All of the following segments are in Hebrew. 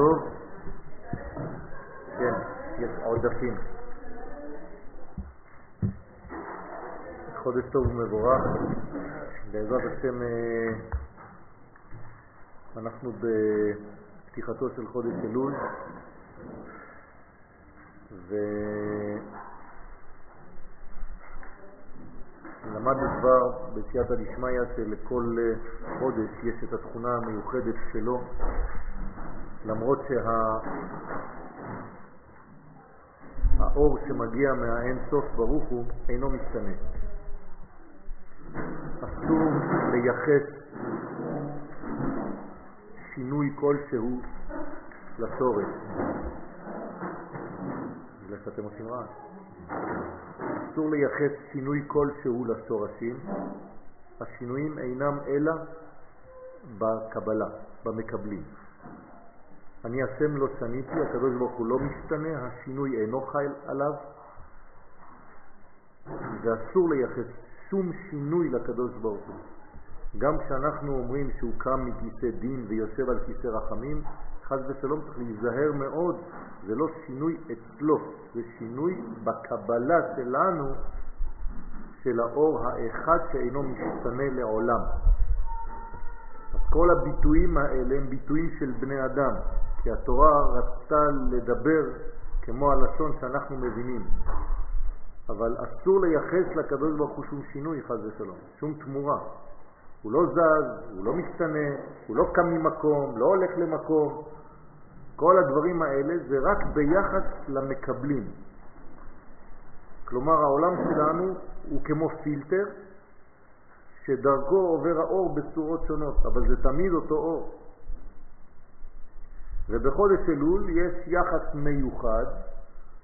טוב. כן, יש עודפים. חודש טוב ומבורך. בעזרת השם אה, אנחנו בפתיחתו של חודש אלול ולמדנו כבר בסייעתא דשמיא שלכל חודש יש את התכונה המיוחדת שלו למרות שהאור שמגיע מהאין סוף ברוך הוא אינו משתנה. אסור לייחס שינוי כלשהו לסורת. בגלל שאתם עושים רעש. אסור לייחס שינוי כלשהו לשורשים. השינויים אינם אלא בקבלה, במקבלים. אני השם לא שניתי, הקדוש ברוך הוא לא משתנה, השינוי אינו חי עליו, ואסור לייחס שום שינוי לקדוש ברוך הוא. גם כשאנחנו אומרים שהוא קם מכיסא דין ויושב על כיסא רחמים, חז ושלום צריך להיזהר מאוד, זה לא שינוי אצלו, זה שינוי בקבלה שלנו של האור האחד שאינו משתנה לעולם. אז כל הביטויים האלה הם ביטויים של בני אדם, כי התורה רצתה לדבר כמו הלשון שאנחנו מבינים. אבל אסור לייחס לקדוש ברוך הוא שום שינוי, חז ושלום, שום תמורה. הוא לא זז, הוא לא משתנה, הוא לא קם ממקום, לא הולך למקום. כל הדברים האלה זה רק ביחס למקבלים. כלומר, העולם שלנו הוא כמו פילטר שדרכו עובר האור בצורות שונות, אבל זה תמיד אותו אור. ובחודש אלול יש יחס מיוחד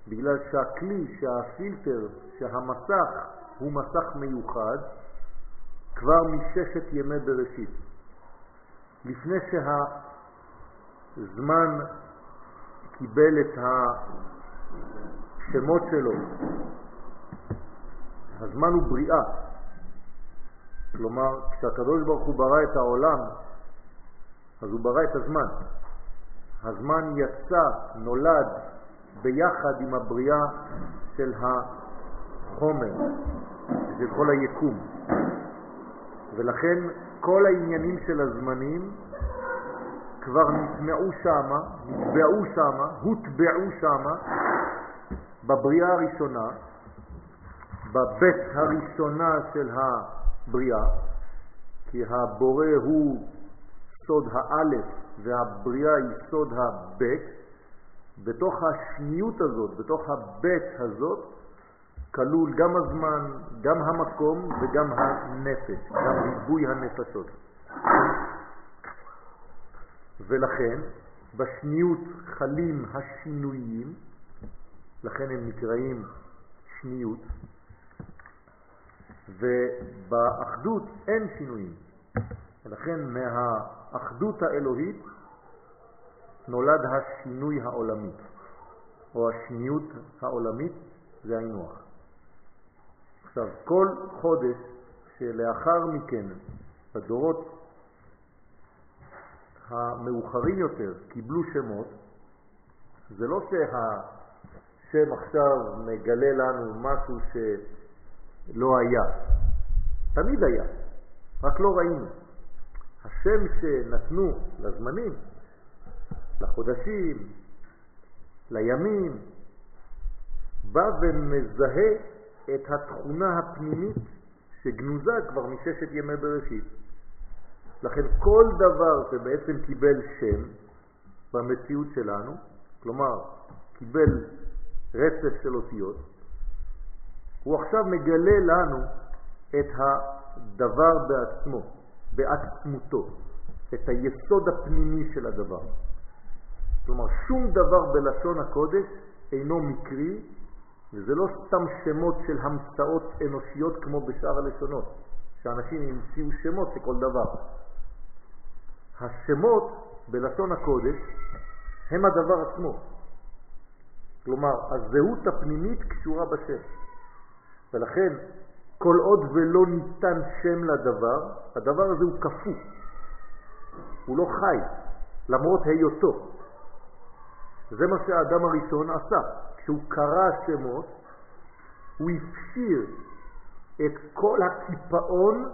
בגלל שהכלי, שהפילטר, שהמסך הוא מסך מיוחד כבר מששת ימי בראשית. לפני שהזמן קיבל את השמות שלו, הזמן הוא בריאה. כלומר, כשהקדוש ברוך הוא ברא את העולם, אז הוא ברא את הזמן. הזמן יצא, נולד, ביחד עם הבריאה של החומר, של כל היקום. ולכן כל העניינים של הזמנים כבר נטמעו שמה, נטבעו שמה, הוטבעו שמה, בבריאה הראשונה, בבית הראשונה של הבריאה, כי הבורא הוא סוד האלף והבריאה היא סוד הבית, בתוך השניות הזאת, בתוך הבית הזאת, כלול גם הזמן, גם המקום וגם הנפש, גם ריבוי הנפשות. ולכן בשניות חלים השינויים, לכן הם נקראים שניות, ובאחדות אין שינויים. ולכן מהאחדות האלוהית נולד השינוי העולמי, או השניות העולמית, זה היינו עכשיו, כל חודש שלאחר מכן, בדורות המאוחרים יותר קיבלו שמות, זה לא שהשם עכשיו מגלה לנו משהו שלא היה. תמיד היה, רק לא ראינו. השם שנתנו לזמנים לחודשים, לימים, בא ומזהה את התכונה הפנימית שגנוזה כבר מששת ימי בראשית. לכן כל דבר שבעצם קיבל שם במציאות שלנו, כלומר קיבל רצף של אותיות, הוא עכשיו מגלה לנו את הדבר בעצמו, בעצמותו, את היסוד הפנימי של הדבר. כלומר, שום דבר בלשון הקודש אינו מקרי, וזה לא סתם שמות של המצאות אנושיות כמו בשאר הלשונות, שאנשים המציאו שמות לכל דבר. השמות בלשון הקודש הם הדבר עצמו. כלומר, הזהות הפנימית קשורה בשם. ולכן, כל עוד ולא ניתן שם לדבר, הדבר הזה הוא כפוף, הוא לא חי, למרות היותו. זה מה שהאדם הראשון עשה. כשהוא קרא שמות, הוא הפשיר את כל הקיפאון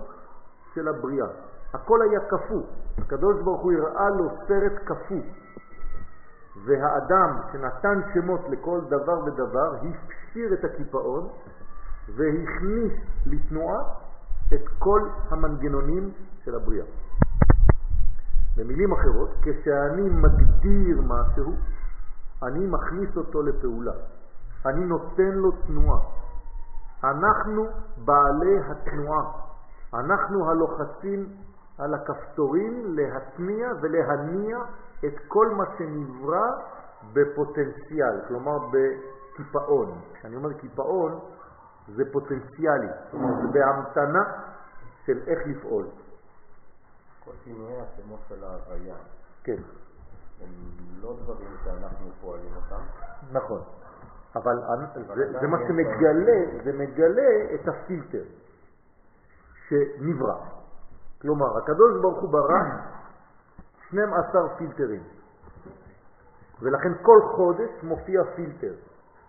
של הבריאה. הכל היה קפוא. הקדוש ברוך הוא הראה לו סרט קפוא. והאדם שנתן שמות לכל דבר ודבר הפשיר את הקיפאון והכניס לתנועה את כל המנגנונים של הבריאה. במילים אחרות, כשאני מגדיר משהו, אני מכניס אותו לפעולה. אני נותן לו תנועה. אנחנו בעלי התנועה. אנחנו הלוחצים על הכפתורים להתניע ולהניע את כל מה שנברא בפוטנציאל, כלומר בקיפאון. כשאני אומר קיפאון זה פוטנציאלי, זה בהמתנה של איך לפעול. כל שינויי השמות של ההוויה. כן. הם לא דברים שאנחנו פועלים אותם. נכון. אבל זה, זה מה שמגלה, זה מגלה את הפילטר שנברא. כלומר, הקדוש ברוך הוא ברא 12 פילטרים. ולכן כל חודש מופיע פילטר.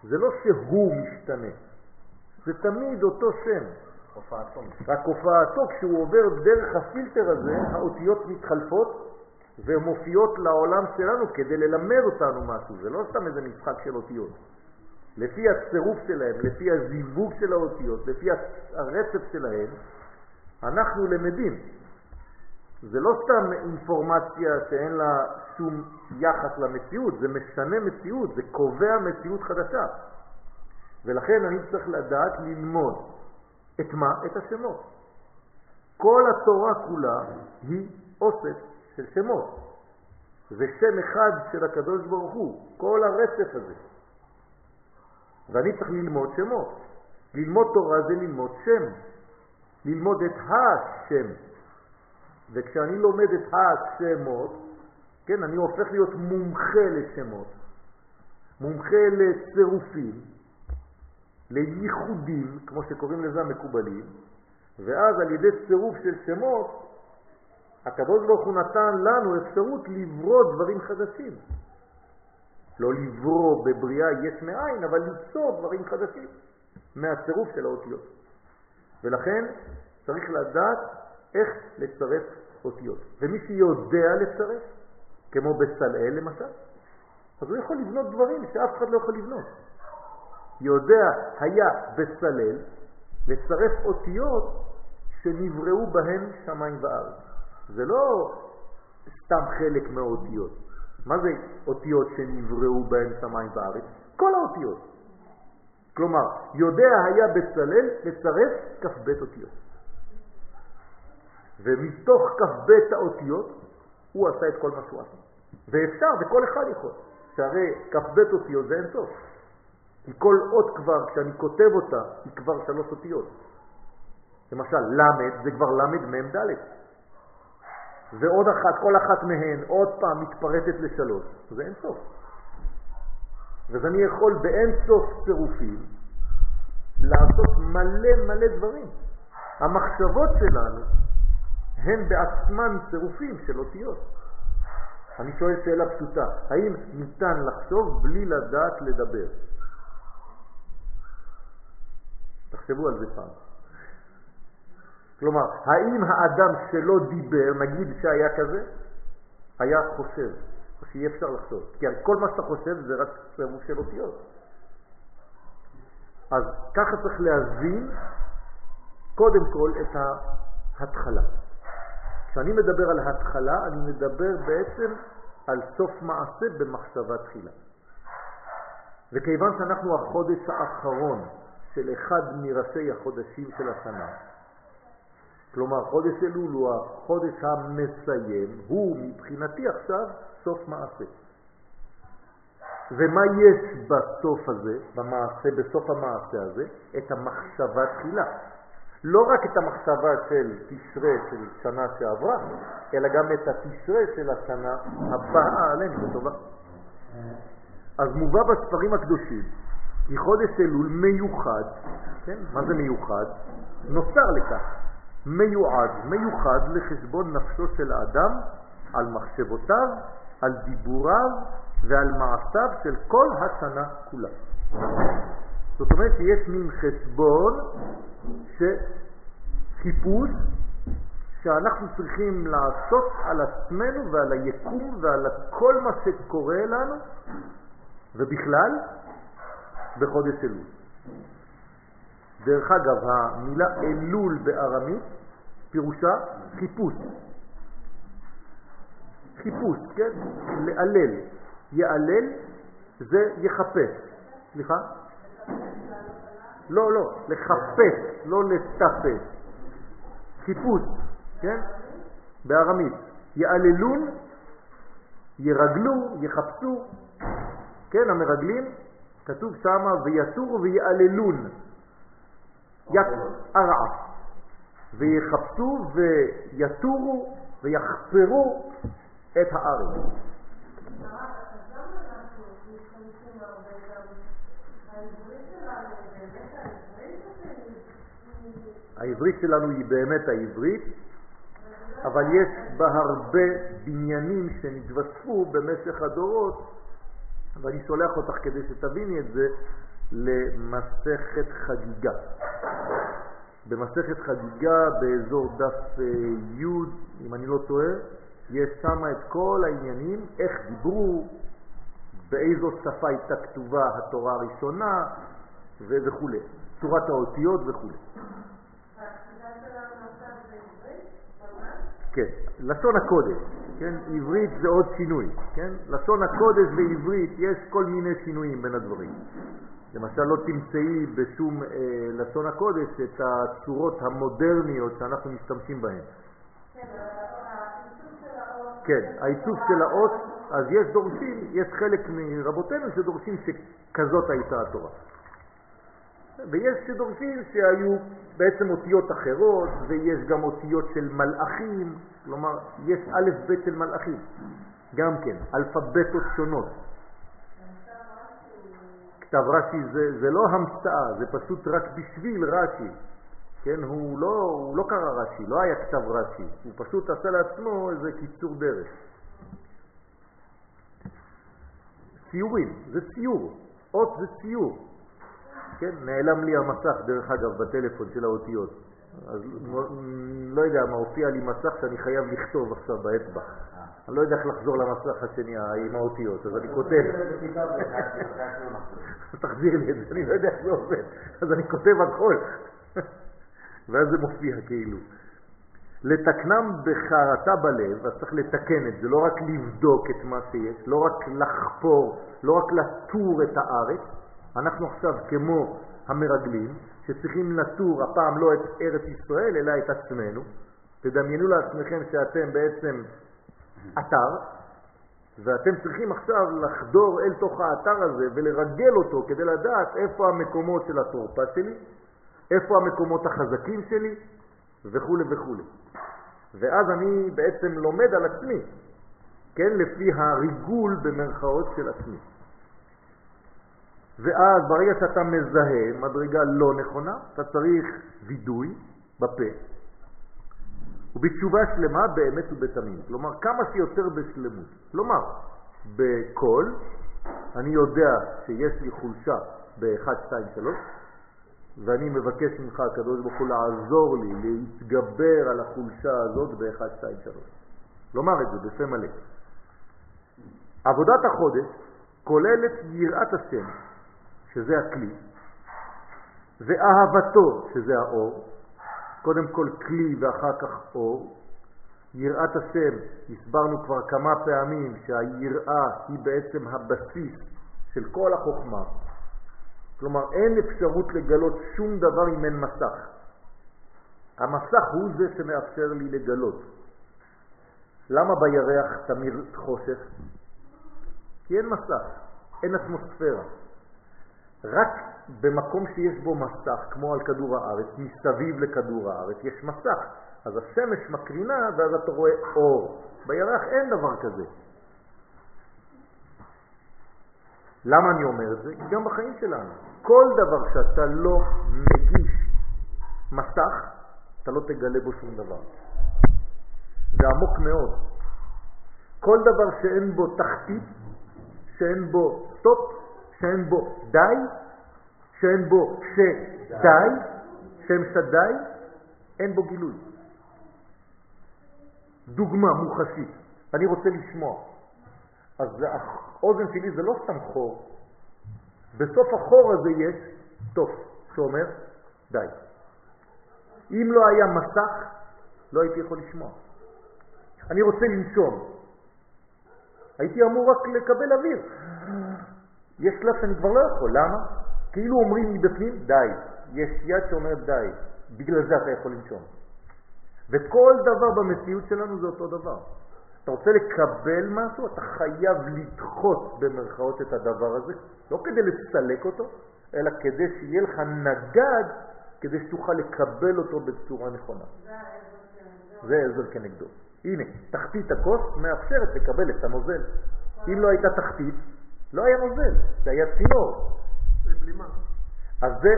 זה לא שהוא משתנה, זה תמיד אותו שם. רק הופעתו, כשהוא עובר דרך הפילטר הזה, האותיות מתחלפות ומופיעות לעולם שלנו כדי ללמד אותנו משהו. זה לא סתם איזה משחק של אותיות. לפי הצירוף שלהם, לפי הזיווג של האותיות, לפי הרצף שלהם, אנחנו למדים. זה לא סתם אינפורמציה שאין לה שום יחס למציאות, זה משנה מציאות, זה קובע מציאות חדשה. ולכן אני צריך לדעת ללמוד את מה? את השמות. כל התורה כולה היא אוסף של שמות. זה שם אחד של הקדוש ברוך הוא, כל הרצף הזה. ואני צריך ללמוד שמות. ללמוד תורה זה ללמוד שם, ללמוד את השם. וכשאני לומד את השמות, כן, אני הופך להיות מומחה לשמות, מומחה לצירופים, לייחודים, כמו שקוראים לזה המקובלים, ואז על ידי צירוף של שמות, הקדוש ברוך הוא נתן לנו אפשרות לברוא דברים חדשים. לא לברוא בבריאה יש מאין, אבל ליצור דברים חדשים מהצירוף של האותיות. ולכן צריך לדעת איך לצרף אותיות. ומי שיודע לצרף, כמו בצלאל למשל, אז הוא יכול לבנות דברים שאף אחד לא יכול לבנות. יודע היה בצלאל לצרף אותיות שנבראו בהן שמיים וארץ. זה לא סתם חלק מהאותיות. מה זה אותיות שנבראו בהן שמיים וארץ? כל האותיות. כלומר, יודע היה בצלאל לצרף כ"ב אותיות. ומתוך כ"ב האותיות הוא עשה את כל מה שהוא עשה. ואפשר, וכל אחד יכול. שהרי כ"ב אותיות זה אין סוף. כי כל אות כבר, כשאני כותב אותה, היא כבר שלוש אותיות. למשל, ל' זה כבר ל' מ' ד'. ועוד אחת, כל אחת מהן עוד פעם מתפרטת לשלוש. זה אין סוף. אז אני יכול באין סוף צירופים לעשות מלא מלא דברים. המחשבות שלנו הן בעצמן צירופים של אותיות. אני שואל שאלה פשוטה, האם ניתן לחשוב בלי לדעת לדבר? תחשבו על זה פעם. כלומר, האם האדם שלא דיבר, נגיד שהיה כזה, היה חושב, או שיהיה אפשר לחשוב? כי כל מה שאתה חושב זה רק צירוף של אותיות. אז ככה צריך להבין קודם כל את ההתחלה. כשאני מדבר על התחלה, אני מדבר בעצם על סוף מעשה במחשבה תחילה. וכיוון שאנחנו החודש האחרון של אחד מראשי החודשים של השנה, כלומר חודש אלול הוא החודש המסיים, הוא מבחינתי עכשיו סוף מעשה. ומה יש בסוף הזה, במעשה, בסוף המעשה הזה? את המחשבה תחילה. לא רק את המחשבה של תשרה של שנה שעברה, אלא גם את התשרה של השנה הבאה עלינו בטובה. אז מובא בספרים הקדושים כי חודש אלול מיוחד, כן? מה זה מיוחד? נוצר לכך, מיועד, מיוחד לחשבון נפשו של האדם על מחשבותיו, על דיבוריו ועל מעשיו של כל השנה כולה. זאת אומרת שיש מין חשבון שחיפוש שאנחנו צריכים לעשות על עצמנו ועל היקום ועל כל מה שקורה לנו ובכלל בחודש אלול. דרך אגב, המילה אלול בארמית פירושה חיפוש. חיפוש, כן? לעלל. יעלל זה יחפש. סליחה? לא, לא, לחפש, לא לטפס. חיפוש, כן? בארמית. יעללון, ירגלו, יחפשו, כן, המרגלים, כתוב שם ויתורו ויעללון. יתערע. ויחפשו ויתורו ויחפרו את הארץ. העברית שלנו היא באמת העברית, אבל יש בה הרבה בניינים שנתווספו במשך הדורות, ואני שולח אותך כדי שתביני את זה למסכת חגיגה. במסכת חגיגה באזור דף אה, י', אם אני לא טועה, יש שם את כל העניינים, איך דיברו, באיזו שפה הייתה כתובה התורה הראשונה וכו', צורת האותיות וכו'. כן, לשון הקודש, כן, עברית זה עוד שינוי, כן, לשון הקודש ועברית יש כל מיני שינויים בין הדברים. למשל לא תמצאי בשום אה, לשון הקודש את הצורות המודרניות שאנחנו משתמשים בהן. כן, העיצוב של האות, אז יש דורשים, יש חלק מרבותינו שדורשים שכזאת הייתה התורה. ויש שדורשים שהיו בעצם אותיות אחרות, ויש גם אותיות של מלאכים, כלומר, יש א' ב' של מלאכים, גם כן, אלפבטות שונות. כתב רש"י זה, זה לא המצאה, זה פשוט רק בשביל רש"י. כן, הוא לא, הוא לא קרא רש"י, לא היה כתב רש"י, הוא פשוט עשה לעצמו איזה קיצור דרך. ציורים, זה ציור, אות זה ציור. כן, נעלם לי המסך דרך אגב בטלפון של האותיות. אז לא יודע מה, הופיע לי מסך שאני חייב לכתוב עכשיו באצבע. אני לא יודע איך לחזור למסך השני עם האותיות, אז אני כותב. תחזיר לי את זה, אני לא יודע איך זה עובד. אז אני כותב הכל. ואז זה מופיע כאילו. לתקנם בחרטה בלב, אז צריך לתקן את זה, לא רק לבדוק את מה שיש, לא רק לחפור, לא רק לטור את הארץ. אנחנו עכשיו כמו המרגלים, שצריכים לטור הפעם לא את ארץ ישראל, אלא את עצמנו. תדמיינו לעצמכם שאתם בעצם אתר, ואתם צריכים עכשיו לחדור אל תוך האתר הזה ולרגל אותו כדי לדעת איפה המקומות של התורפה שלי, איפה המקומות החזקים שלי וכו' וכו'. ואז אני בעצם לומד על עצמי, כן, לפי הריגול במרכאות של עצמי. ואז ברגע שאתה מזהה מדרגה לא נכונה, אתה צריך וידוי בפה, ובתשובה שלמה באמת ובתמים. כלומר, כמה שיותר בשלמות. כלומר, בקול, אני יודע שיש לי חולשה ב-1, 2, 3, ואני מבקש ממך, הקדוש ברוך הוא, לעזור לי להתגבר על החולשה הזאת ב-1, 2, 3. לומר את זה בפה מלא. עבודת החודש כוללת יראת השם, שזה הכלי, ואהבתו, שזה האור, קודם כל כלי ואחר כך אור. יראת השם, הסברנו כבר כמה פעמים שהיראה היא בעצם הבסיס של כל החוכמה. כלומר, אין אפשרות לגלות שום דבר אם אין מסך. המסך הוא זה שמאפשר לי לגלות. למה בירח תמיר חושך? כי אין מסך, אין אטמוספירה. רק במקום שיש בו מסך, כמו על כדור הארץ, מסביב לכדור הארץ, יש מסך. אז השמש מקרינה ואז אתה רואה אור. בירח אין דבר כזה. למה אני אומר את זה? כי גם בחיים שלנו, כל דבר שאתה לא מגיש מסך, אתה לא תגלה בו שום דבר. זה עמוק מאוד. כל דבר שאין בו תחתית, שאין בו סטופ, שאין בו די, שאין בו שדי, שם שדי, אין בו גילוי. דוגמה מוחשית, אני רוצה לשמוע. אז האוזן שלי זה לא סתם חור. בסוף החור הזה יש תוף שאומר די. אם לא היה מסך, לא הייתי יכול לשמוע. אני רוצה לנשום. הייתי אמור רק לקבל אוויר. יש שלב שאני כבר לא יכול, למה? כאילו אומרים מבפנים, די. יש יד שאומרת די, בגלל זה אתה יכול לנשום. וכל דבר במציאות שלנו זה אותו דבר. אתה רוצה לקבל משהו, אתה חייב לדחות במרכאות את הדבר הזה, לא כדי לסלק אותו, אלא כדי שיהיה לך נגד, כדי שתוכל לקבל אותו בצורה נכונה. זה עזר כנגדו. הנה, תחתית הכוס מאפשרת לקבל את הנוזל. אם לא הייתה תחתית, לא היה נוזל, זה היה צינור. זה בלימה. אז זה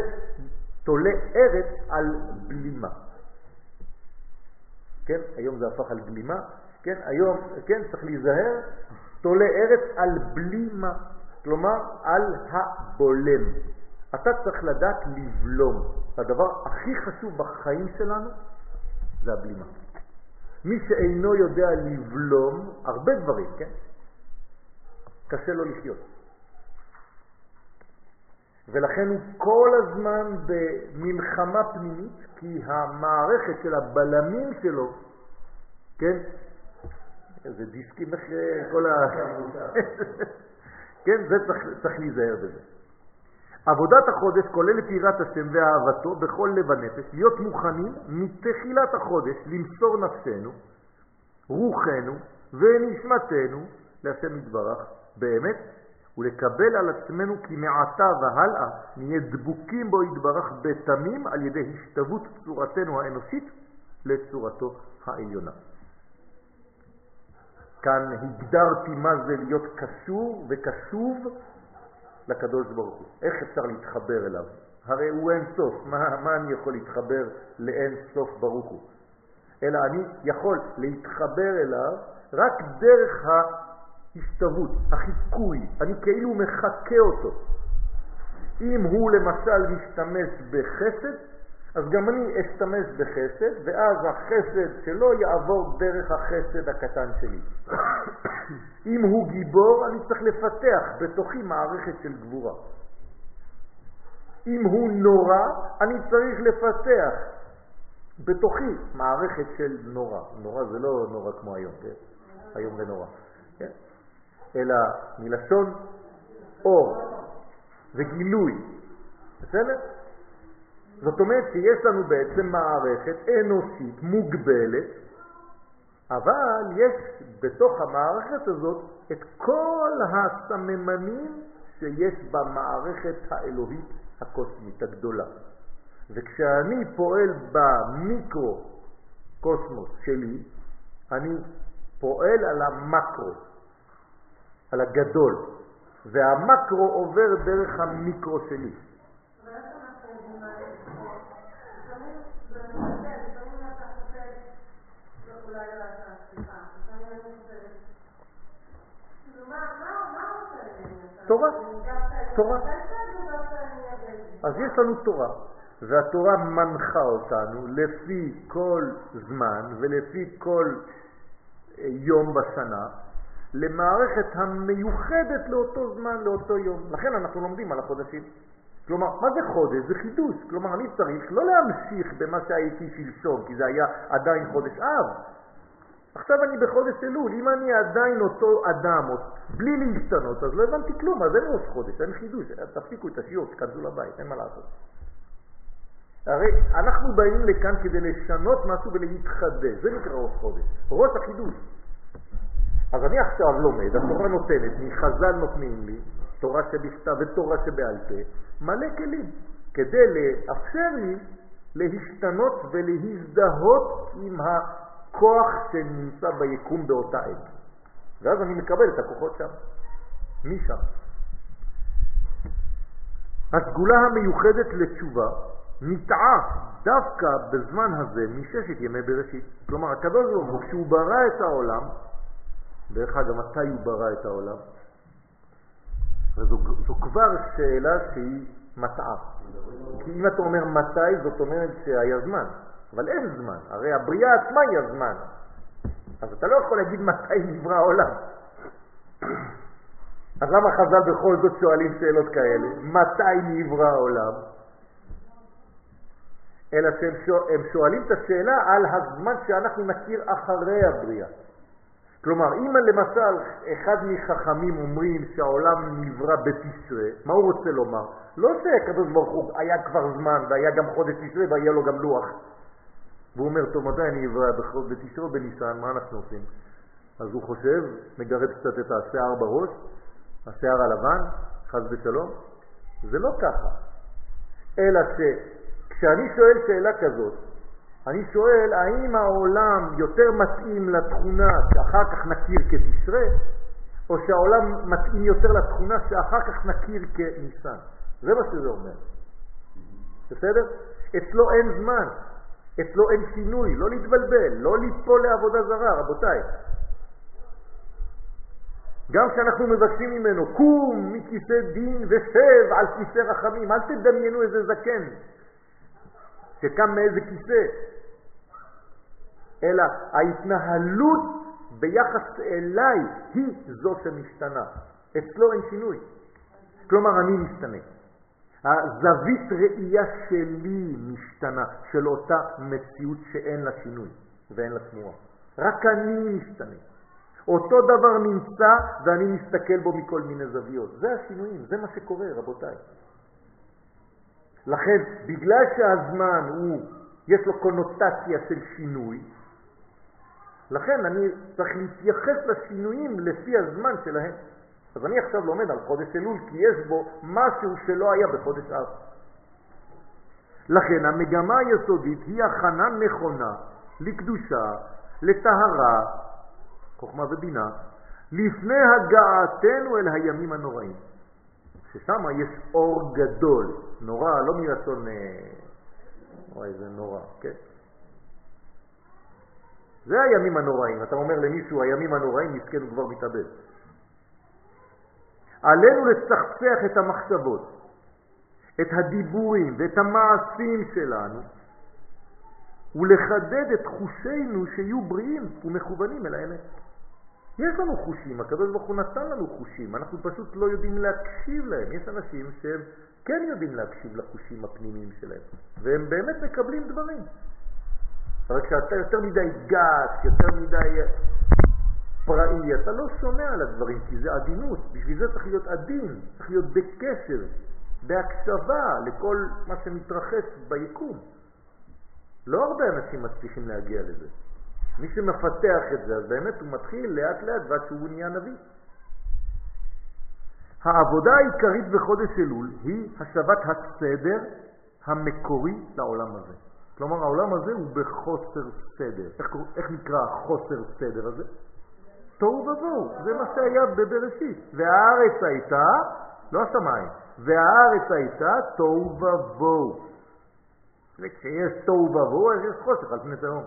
תולה ארץ על בלימה. כן, היום זה הפך על בלימה, כן, היום, כן, צריך להיזהר, תולה ארץ על בלימה, כלומר על הבולם. אתה צריך לדעת לבלום. הדבר הכי חשוב בחיים שלנו זה הבלימה. מי שאינו יודע לבלום הרבה דברים, כן? קשה לו לחיות. ולכן הוא כל הזמן במלחמה פנימית, כי המערכת של הבלמים שלו, כן? איזה דיסקים אחרי כל ה... כן, זה צריך, צריך להיזהר בזה. עבודת החודש כוללת יראת השם ואהבתו בכל לב הנפש, להיות מוכנים מתחילת החודש למסור נפשנו, רוחנו ונשמתנו להשם יתברך באמת, ולקבל על עצמנו כי מעתה והלאה נהיה דבוקים בו יתברך בתמים על ידי השתוות צורתנו האנושית לצורתו העליונה. כאן הגדרתי מה זה להיות קשור וקשוב לקדוש ברוך הוא. איך אפשר להתחבר אליו? הרי הוא אין סוף, מה, מה אני יכול להתחבר לאין סוף ברוך הוא? אלא אני יכול להתחבר אליו רק דרך ההשתוות, החיקוי, אני כאילו מחכה אותו. אם הוא למשל משתמש בחסד, אז גם אני אשתמש בחסד, ואז החסד שלו יעבור דרך החסד הקטן שלי. אם הוא גיבור, אני צריך לפתח בתוכי מערכת של גבורה. אם הוא נורא, אני צריך לפתח בתוכי מערכת של נורא. נורא זה לא נורא כמו היום, כן? היום זה נורא. אלא מלשון אור וגילוי. בסדר? זאת אומרת שיש לנו בעצם מערכת אנושית מוגבלת, אבל יש בתוך המערכת הזאת את כל הסממנים שיש במערכת האלוהית הקוסמית הגדולה. וכשאני פועל במיקרו-קוסמוס שלי, אני פועל על המקרו, על הגדול, והמקרו עובר דרך המיקרו שלי. תורה, תורה. אז יש לנו תורה, והתורה מנחה אותנו לפי כל זמן ולפי כל אה, יום בשנה למערכת המיוחדת לאותו זמן, לאותו יום. לכן אנחנו לומדים על החודשים. כלומר, מה זה חודש? זה חידוש. כלומר, אני צריך לא להמשיך במה שהייתי שלשום, כי זה היה עדיין חודש אב. עכשיו אני בחודש אלול, אם אני עדיין אותו אדם, בלי להשתנות, אז לא הבנתי כלום, אז אין ראש חודש, אין חידוש, תפסיקו את השיעור, תכנסו לבית, אין מה לעשות. הרי אנחנו באים לכאן כדי לשנות משהו ולהתחדש, זה נקרא ראש חודש, ראש החידוש. אז אני עכשיו לומד, התורה נותנת לי, חז"ל נותנים לי, תורה שבכתב ותורה שבעל פה, מלא כלים, כדי לאפשר לי להשתנות ולהזדהות עם הכוח שנמצא ביקום באותה עת. ואז אני מקבל את הכוחות שם, משם. הסגולה המיוחדת לתשובה נטעה דווקא בזמן הזה מששת ימי בראשית. כלומר, הקדוש ברוך הוא, כשהוא ברא את העולם, דרך אגב, מתי הוא ברא את העולם? כבר שאלה שהיא מטעה. כי אם אתה אומר מתי, זאת אומרת שהיה זמן, אבל אין זמן, הרי הבריאה עצמה היא הזמן. אז אתה לא יכול להגיד מתי נברא העולם. אז למה חז"ל בכל זאת שואלים שאלות כאלה? מתי נברא העולם? אלא שהם שואלים את השאלה על הזמן שאנחנו נכיר אחרי הבריאה. כלומר, אם למשל אחד מחכמים אומרים שהעולם נברא בתשרה, מה הוא רוצה לומר? לא שהקדוש ברוך הוא היה כבר זמן והיה גם חודש תשרה והיה לו גם לוח. והוא אומר, טוב, מתי אני נברא? בתשרה בניסן? מה אנחנו עושים? אז הוא חושב, מגרד קצת את השיער בראש, השיער הלבן, חס ושלום. זה לא ככה. אלא שכשאני שואל שאלה כזאת, אני שואל, האם העולם יותר מתאים לתכונה שאחר כך נכיר כתשרה, או שהעולם מתאים יותר לתכונה שאחר כך נכיר כניסן? זה מה שזה אומר. בסדר? אצלו אין זמן, אצלו אין שינוי, לא להתבלבל, לא ליפול לעבודה זרה, רבותיי. גם כשאנחנו מבקשים ממנו, קום מכיסא דין ושב על כיסא רחמים, אל תדמיינו איזה זקן שקם מאיזה כיסא, אלא ההתנהלות ביחס אליי היא זו שמשתנה. אצלו אין שינוי. כלומר, אני משתנה. הזווית ראייה שלי משתנה, של אותה מציאות שאין לה שינוי ואין לה תנועה. רק אני משתנה. אותו דבר נמצא ואני מסתכל בו מכל מיני זוויות. זה השינויים, זה מה שקורה, רבותיי. לכן, בגלל שהזמן הוא, יש לו קונוטציה של שינוי, לכן אני צריך להתייחס לשינויים לפי הזמן שלהם. אז אני עכשיו לומד על חודש אלול כי יש בו משהו שלא היה בחודש אב. לכן המגמה היסודית היא הכנה נכונה לקדושה, לטהרה, חוכמה ובינה, לפני הגעתנו אל הימים הנוראים. ששם יש אור גדול, נורא, לא מרצון, וואי, זה נורא, כן? זה הימים הנוראים. אתה אומר למישהו, הימים הנוראים, מסכן הוא כבר מתאבד. עלינו לצחצח את המחשבות, את הדיבורים ואת המעשים שלנו, ולחדד את חושינו שיהיו בריאים ומכוונים אל האמת. יש לנו חושים, הקדוש ברוך הוא נתן לנו חושים, אנחנו פשוט לא יודעים להקשיב להם. יש אנשים שהם כן יודעים להקשיב לחושים הפנימיים שלהם, והם באמת מקבלים דברים. אבל כשאתה יותר מדי גס, יותר מדי פראי, אתה לא שומע על הדברים, כי זה עדינות. בשביל זה צריך להיות עדין, צריך להיות בקשר, בהקשבה לכל מה שמתרחש ביקום. לא הרבה אנשים מצליחים להגיע לזה. מי שמפתח את זה, אז באמת הוא מתחיל לאט לאט ועד שהוא נהיה נביא. העבודה העיקרית בחודש אלול היא השבת הסדר המקורי לעולם הזה. כלומר, העולם הזה הוא בחוסר סדר. איך, איך נקרא החוסר סדר הזה? תוהו ובוהו, זה מה שהיה בבראשית. והארץ הייתה, לא השמיים, והארץ הייתה תוהו ובוהו. וכשיש תוהו ובוהו, אז יש חושך על פני תהום.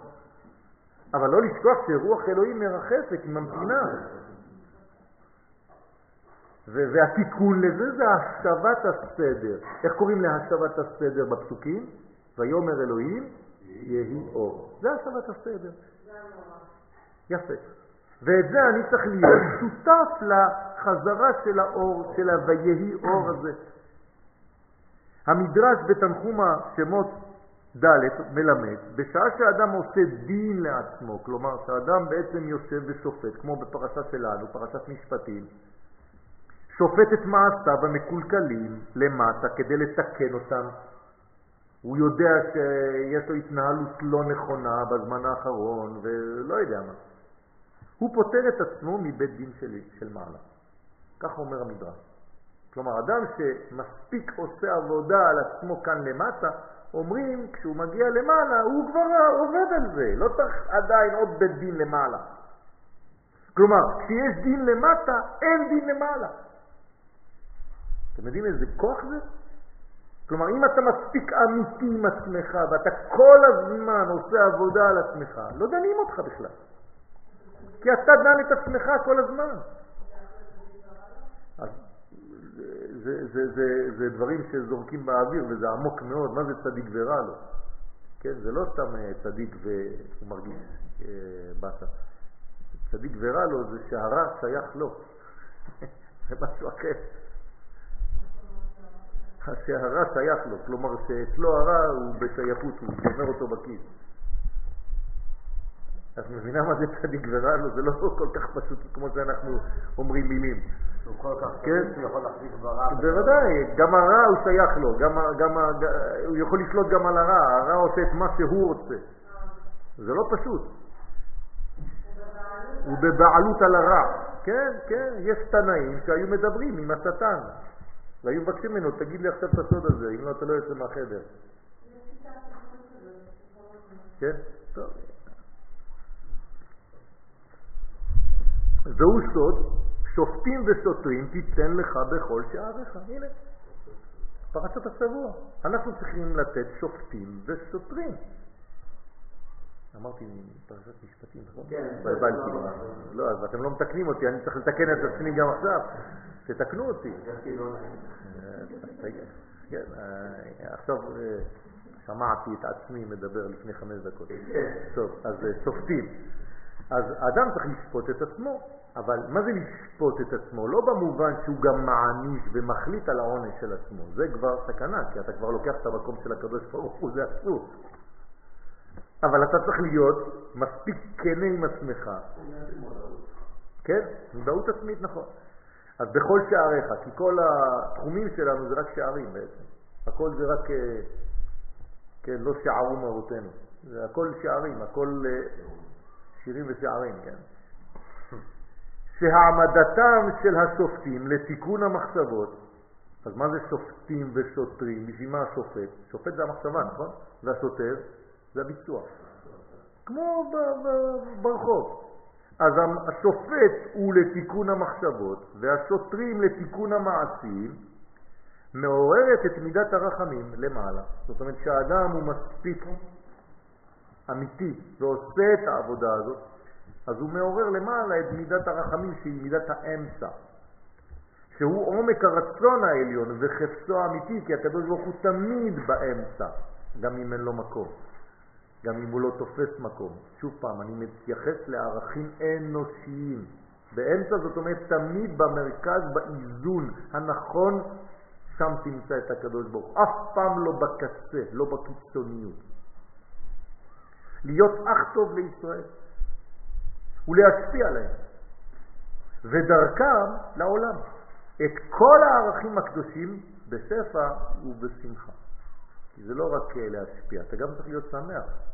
אבל לא לשכוח שרוח אלוהים מרחפת, היא ממתינה. והתיקון לזה זה השבת הסדר. איך קוראים להשבת הסדר בפסוקים? ויאמר אלוהים יהי אור. זה השבת הסדר. יפה. ואת זה אני צריך להיות שותף לחזרה של האור, של ה"ויהי אור" הזה. המדרש בתנחום השמות ד' מלמד, בשעה שאדם עושה דין לעצמו, כלומר שאדם בעצם יושב ושופט, כמו בפרשה שלנו, פרשת משפטים, שופט את מעשיו המקולקלים למטה כדי לתקן אותם. הוא יודע שיש לו התנהלות לא נכונה בזמן האחרון ולא יודע מה. הוא פותר את עצמו מבית דין של, של מעלה. כך אומר המדרש. כלומר, אדם שמספיק עושה עבודה על עצמו כאן למטה, אומרים, כשהוא מגיע למעלה, הוא כבר עובד על זה, לא צריך עדיין עוד בית דין למעלה. כלומר, כשיש דין למטה, אין דין למעלה. אתם יודעים איזה כוח זה? כלומר, אם אתה מספיק אמיתי עם עצמך ואתה כל הזמן עושה עבודה על עצמך, לא דנים אותך בכלל. כי אתה דן את עצמך כל הזמן. אז זה, זה זה, זה, זה דברים שזורקים באוויר וזה עמוק מאוד, מה זה צדיק ורע לו? כן, זה לא סתם אה, צדיק והוא מרגיש אה, באסה. צדיק ורע לו זה שהרע שייך לו. זה משהו אחר. שהרע שייך לו, כלומר שאצלו הרע הוא בשייכות, הוא שומר אותו בכיס. את מבינה מה זה צדיק ורע לו? זה לא כל כך פשוט כמו שאנחנו אומרים מילים. הוא כל כך כן? שהוא יכול להחזיק ברע. בוודאי, גם הרע הוא שייך לו, גם, גם, הוא יכול לשלוט גם על הרע, הרע עושה את מה שהוא רוצה. זה לא פשוט. הוא בבעלות על הרע. כן, כן, יש תנאים שהיו מדברים עם השטן, והיו מבקשים ממנו, תגיד לי עכשיו את הסוד הזה, אם לא אתה לא יוצא מהחדר. כן, טוב. זהו סוד שופטים ושוטרים תיתן לך בכל שעריך. הנה, פרשת השבוע. אנחנו צריכים לתת שופטים ושוטרים. אמרתי פרשת משפטים, נכון? כן. התבלבלתי. לא, אז אתם לא מתקנים אותי, אני צריך לתקן את עצמי גם עכשיו. תתקנו אותי. כן, אה, עכשיו אה, שמעתי את עצמי מדבר לפני חמש דקות. טוב, אז אה, שופטים. אז האדם צריך לשפוט את עצמו. אבל מה זה לשפוט את עצמו? לא במובן שהוא גם מעניש ומחליט על העונש של עצמו, זה כבר סכנה, כי אתה כבר לוקח את המקום של הקדוש ברוך הוא, זה אסור. אבל אתה צריך להיות מספיק כנה עם עצמך. כן, מודעות עצמית, נכון. אז בכל שעריך, כי כל התחומים שלנו זה רק שערים בעצם. הכל זה רק, אה, כן, לא שערו מהותנו. זה הכל שערים, הכל אה, שירים ושערים, כן. שהעמדתם של השופטים לתיקון המחשבות, אז מה זה שופטים ושוטרים? בשביל מה השופט? שופט זה המחשבה, נכון? והשוטר זה הביצוע. כמו ברחוב. אז השופט הוא לתיקון המחשבות והשוטרים לתיקון המעשים, מעוררת את מידת הרחמים למעלה. זאת אומרת שהאדם הוא מספיק אמיתי ועושה את העבודה הזאת, אז הוא מעורר למעלה את מידת הרחמים שהיא מידת האמצע, שהוא עומק הרצון העליון וחפצו האמיתי, כי הקדוש ברוך הוא תמיד באמצע, גם אם אין לו מקום, גם אם הוא לא תופס מקום. שוב פעם, אני מתייחס לערכים אנושיים. באמצע זאת אומרת תמיד במרכז, באיזון הנכון, שם תמצא את הקדוש ברוך. אף פעם לא בקצה, לא בקיצוניות. להיות אח טוב לישראל. ולהשפיע עליהם, ודרכם לעולם. את כל הערכים הקדושים בשפע ובשמחה. כי זה לא רק להשפיע, אתה גם צריך להיות שמח.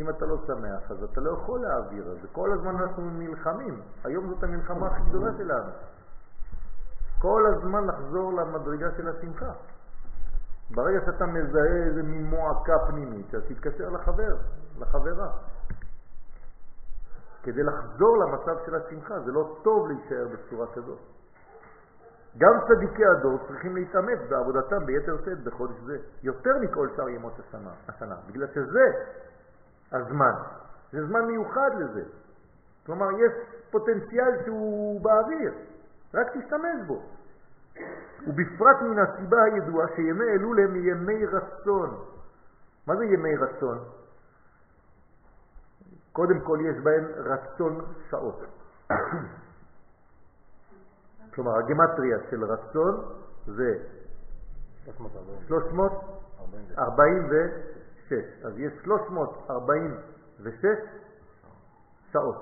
אם אתה לא שמח, אז אתה לא יכול להעביר. אז כל הזמן אנחנו נלחמים. היום זאת המלחמה הכי גדולה שלנו. כל הזמן לחזור למדרגה של השמחה. ברגע שאתה מזהה איזה מין מועקה פנימית, אז תתקשר לחבר, לחברה. כדי לחזור למצב של השמחה. זה לא טוב להישאר בצורה כזאת. גם צדיקי הדור צריכים להתאמץ בעבודתם ביתר שאת בחודש זה, יותר מכל שאר ימות השנה, השנה, בגלל שזה הזמן. זה זמן מיוחד לזה. כלומר, יש פוטנציאל שהוא באוויר, רק תשתמש בו. ובפרט מן הסיבה הידועה שימי אלול הם ימי רצון. מה זה ימי רצון? קודם כל יש בהם רצון שעות. כלומר, הגמטריה של רצון זה 346. אז יש 346 שעות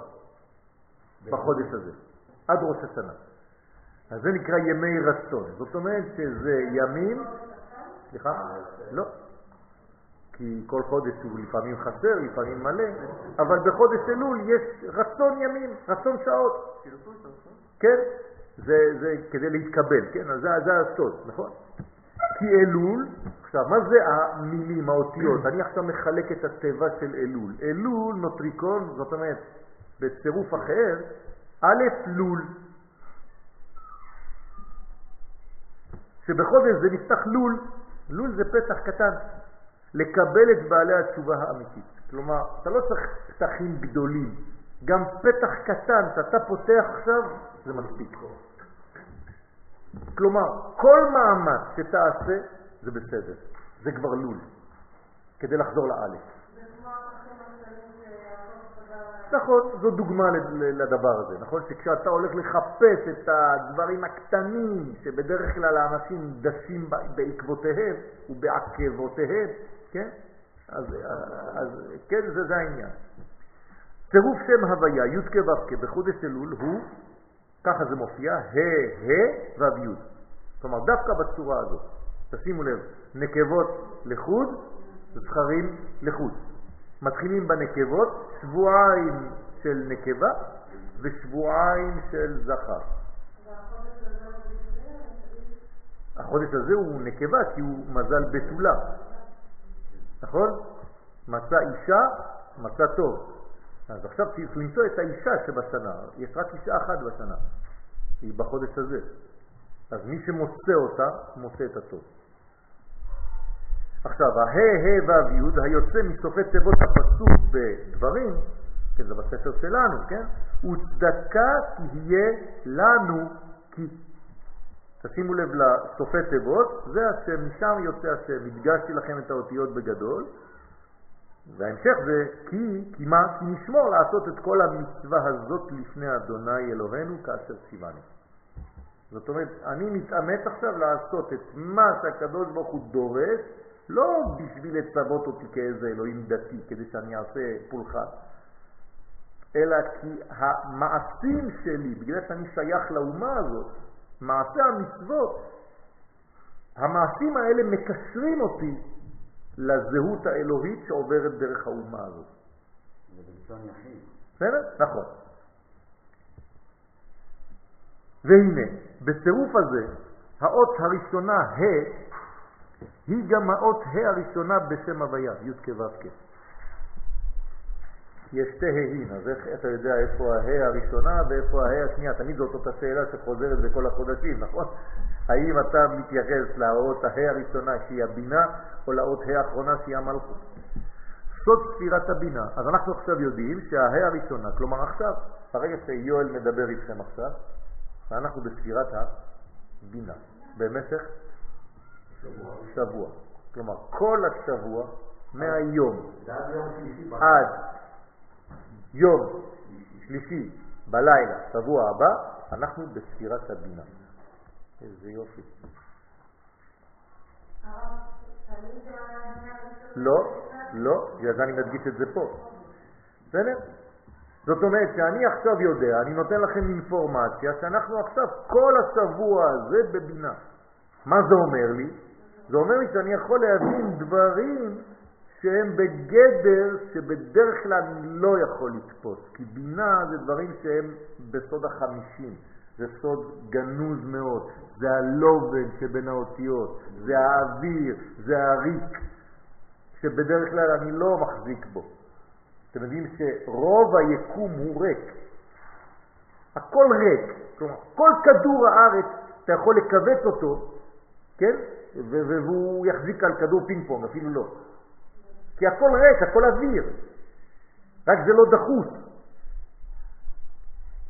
בחודש הזה, עד ראש השנה. אז זה נקרא ימי רצון. זאת אומרת שזה ימים... סליחה? לא. כי כל חודש הוא לפעמים חסר, לפעמים מלא, אבל בחודש אלול יש רצון ימים, רצון שעות. כן, זה, זה כדי להתקבל, כן, אז זה, זה הסוד, נכון? כי אלול, עכשיו, מה זה המילים, האותיות? אני עכשיו מחלק את התיבה של אלול. אלול נוטריקון, זאת אומרת, בצירוף אחר, א' לול. שבחודש זה נפתח לול, לול זה פתח קטן. לקבל את בעלי התשובה האמיתית. כלומר, אתה לא צריך פתחים גדולים, גם פתח קטן שאתה פותח עכשיו, זה מספיק. כלומר, כל מאמץ שתעשה זה בסדר, זה כבר לול, כדי לחזור לאלף. נכון, זו דוגמה לדבר הזה, נכון? שכשאתה הולך לחפש את הדברים הקטנים שבדרך כלל האנשים דשים בעקבותיהם ובעקבותיהם, כן? אז, אז כן, זה, זה העניין. צירוף שם הוויה, י' כו' בחודש אלול הוא, ככה זה מופיע, ה' ה' ו' י'. כלומר, דווקא בצורה הזאת. תשימו לב, נקבות לחוד, זכרים לחוד. מתחילים בנקבות, שבועיים של נקבה ושבועיים של זכר. החודש הזה הוא נקבה כי הוא מזל בתולה, נכון? מצא אישה, מצא טוב. אז עכשיו צריך למצוא את האישה שבשנה, יש רק אישה אחת בשנה, היא בחודש הזה. אז מי שמוצא אותה, מוצא את הטוב. עכשיו, הה, ה, ו', י', היוצא מסופי תיבות הפסוק בדברים, כן, זה בספר שלנו, כן? וצדקה תהיה לנו כי. תשימו לב לסופי תיבות, זה השם, משם יוצא השם, הדגשתי לכם את האותיות בגדול, וההמשך זה כי, כי מה? כי נשמור לעשות את כל המצווה הזאת לפני אדוני אלוהינו כאשר ציוונו. זאת אומרת, אני מתאמץ עכשיו לעשות את מה שהקדוש ברוך הוא דורש לא בשביל לצוות אותי כאיזה אלוהים דתי, כדי שאני אעשה פולחן, אלא כי המעשים שלי, בגלל שאני שייך לאומה הזאת, מעשי המצוות, המעשים האלה מקשרים אותי לזהות האלוהית שעוברת דרך האומה הזאת. זה בלשון יחיד. בסדר? נכון. והנה, בצירוף הזה, האות הראשונה, ה', היא גם האות ה' הראשונה בשם הוויה, י' כו' יש שתי ה'ים, אז איך אתה יודע איפה ה' הראשונה ואיפה ה' השנייה? תמיד זאת אותה שאלה שחוזרת בכל החודשים, נכון? האם אתה מתייחס לאות ה' הראשונה שהיא הבינה, או לאות ה' האחרונה שהיא המלכות? סוד ספירת הבינה. אז אנחנו עכשיו יודעים שהה' הראשונה, כלומר עכשיו, ברגע שיואל מדבר איתכם עכשיו, ואנחנו בספירת הבינה, במשך שבוע. כלומר, כל השבוע, מהיום עד יום שלישי בלילה, שבוע הבא, אנחנו בספירת הבינה. איזה יופי. לא, לא, זה אני מדגיש את זה פה. בסדר? זאת אומרת שאני עכשיו יודע, אני נותן לכם אינפורמציה שאנחנו עכשיו כל השבוע הזה בבינה. מה זה אומר לי? זה אומר לי שאני יכול להבין דברים שהם בגדר שבדרך כלל אני לא יכול לתפוס, כי בינה זה דברים שהם בסוד החמישים, זה סוד גנוז מאוד, זה הלובן שבין האותיות, זה האוויר, זה הריק, שבדרך כלל אני לא מחזיק בו. אתם יודעים שרוב היקום הוא ריק. הכל ריק, כלומר כל כדור הארץ, אתה יכול לכווץ אותו, כן? והוא יחזיק על כדור פינג פונג, אפילו לא. כי הכל ריק, הכל אוויר, רק זה לא דחוס.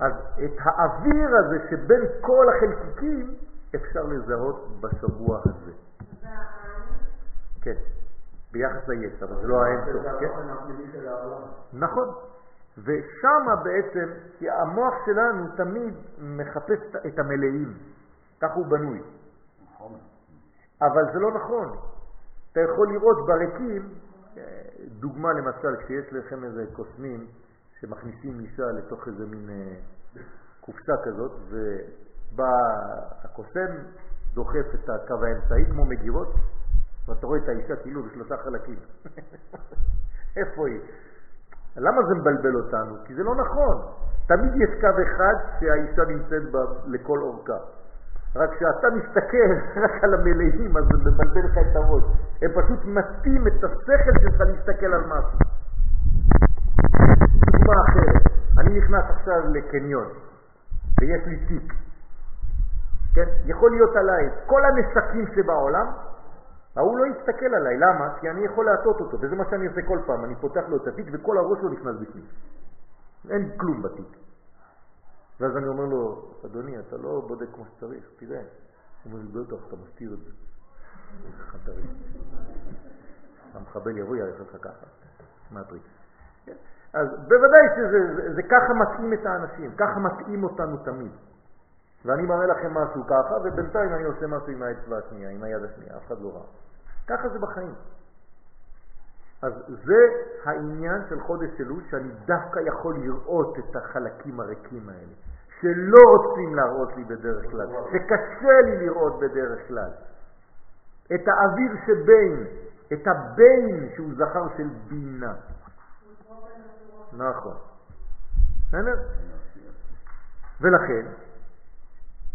אז את האוויר הזה שבין כל החלקיקים אפשר לזהות בשבוע הזה. כן, ביחס ליש, אבל זה לא האינסוף, כן? נכון. ושם בעצם, כי המוח שלנו תמיד מחפש את המלאים, כך הוא בנוי. נכון. אבל זה לא נכון. אתה יכול לראות בריקים, דוגמה למשל, כשיש לכם איזה קוסמים שמכניסים אישה לתוך איזה מין אה, קופסה כזאת, ובא הקוסם, דוחף את הקו האמצעי כמו מגירות, ואתה רואה את האישה כאילו בשלושה חלקים. איפה היא? למה זה מבלבל אותנו? כי זה לא נכון. תמיד יש קו אחד שהאישה נמצאת בה לכל אורכה. רק כשאתה מסתכל רק על המלאים, אז זה מבלבל לך את הראש. הם פשוט מטים את השכל שלך להסתכל על משהו. דוגמה אחרת, אני נכנס עכשיו לקניון, ויש לי תיק. כן? יכול להיות עליי כל הנשקים שבעולם, ההוא לא יסתכל עליי. למה? כי אני יכול להטות אותו, וזה מה שאני עושה כל פעם. אני פותח לו את התיק וכל הראש לא נכנס בפנים. אין כלום בתיק. ואז אני אומר לו, אדוני, אתה לא בודק כמו שצריך, תראה, הוא אומר לי, בטח, אתה מסתיר את זה. המחבל יבוא, יערך לך ככה. מה הטריק? כן? אז בוודאי שזה זה, זה ככה מתאים את האנשים, ככה מתאים אותנו תמיד. ואני מראה לכם משהו ככה, ובינתיים אני עושה משהו עם האצבע השנייה, עם היד השנייה, אף אחד לא ראה. ככה זה בחיים. אז זה העניין של חודש אלול, שאני דווקא יכול לראות את החלקים הריקים האלה, שלא רוצים להראות לי בדרך כלל, שקשה לי לראות בדרך כלל. את האוויר שבין, את הבין שהוא זכר של בינה. נכון. בסדר? ולכן,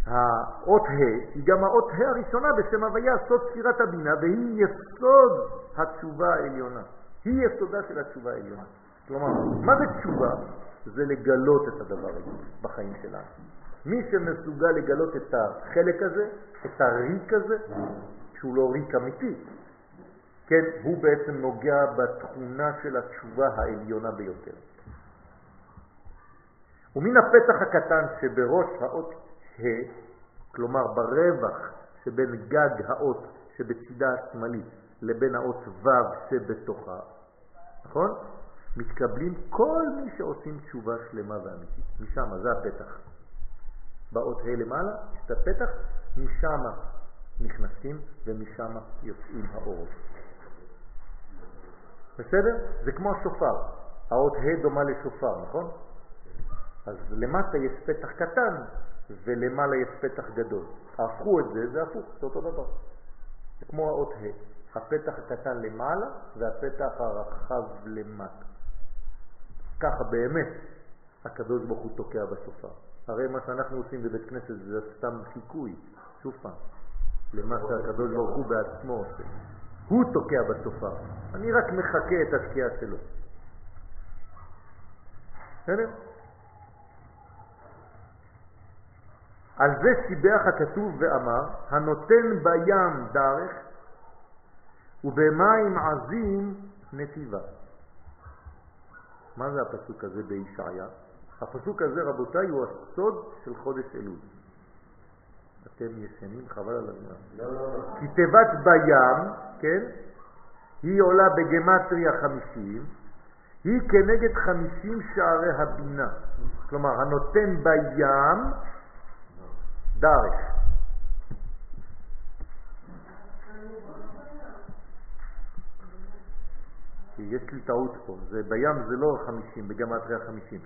האות ה' היא גם האות ה' הראשונה בשם הוויה, סוד ספירת הבינה, והיא יסוד התשובה העליונה. היא יסודה של התשובה העליונה. כלומר, מה זה תשובה? זה לגלות את הדבר הזה בחיים שלנו. מי שמסוגל לגלות את החלק הזה, את הריק הזה, שהוא לא ריק אמיתי, כן, הוא בעצם נוגע בתכונה של התשובה העליונה ביותר. ומן הפתח הקטן שבראש האות ה', כלומר ברווח שבין גג האות שבצידה השמאלית לבין האות ו' שבתוכה, נכון? מתקבלים כל מי שעושים תשובה שלמה ואמיתית. משם, זה הפתח. באות ה' למעלה, יש את הפתח, משם נכנסים ומשם יוצאים האורות. בסדר? זה כמו השופר. האות ה' דומה לשופר, נכון? אז למטה יש פתח קטן ולמעלה יש פתח גדול. הפכו את זה, זה הפוך, זה אותו דבר. זה כמו האות ה', הפתח הקטן למעלה והפתח הרחב למטה. ככה באמת הקדוש ברוך הוא תוקע בשופר. הרי מה שאנחנו עושים בבית כנסת זה סתם חיקוי, שוב פעם, למה שהקדוש ברוך הוא בעצמו עושה. הוא תוקע בשופר, אני רק מחכה את התקיעה שלו. בסדר? על זה שיבח הכתוב ואמר, הנותן בים דרך ובמים עזים נתיבה. מה זה הפסוק הזה בישעיה? הפסוק הזה, רבותיי, הוא הסוד של חודש אלול. אתם ישנים, חבל על הזמן. לא, לא, לא. כי תיבת בים, כן, היא עולה בגמטריה 50, היא כנגד 50 שערי הבינה. כלומר, הנותן בים דרך. יש לי טעות פה, זה בים זה לא 50, בגמטריה 50.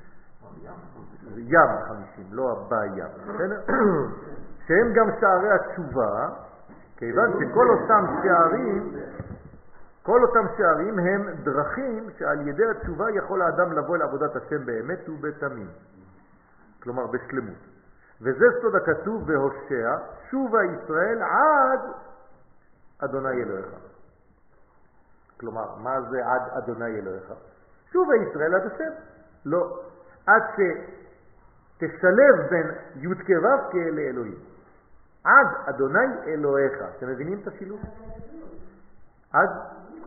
זה ים 50, לא הבא ים, בסדר? שהם גם שערי התשובה, כיוון שכל אותם שערים, כל אותם שערים הם דרכים שעל ידי התשובה יכול האדם לבוא לעבודת השם באמת ובתמים, כלומר בשלמות. וזה סוד הכתוב בהושע, שובה ישראל עד אדוני אלוהיך. כלומר, מה זה עד אדוני אלוהיך? שובה ישראל עד השם. לא, עד שתשלב בין י' כו' לאלוהים. עד אדוני אלוהיך. אתם מבינים את השילוב? עד,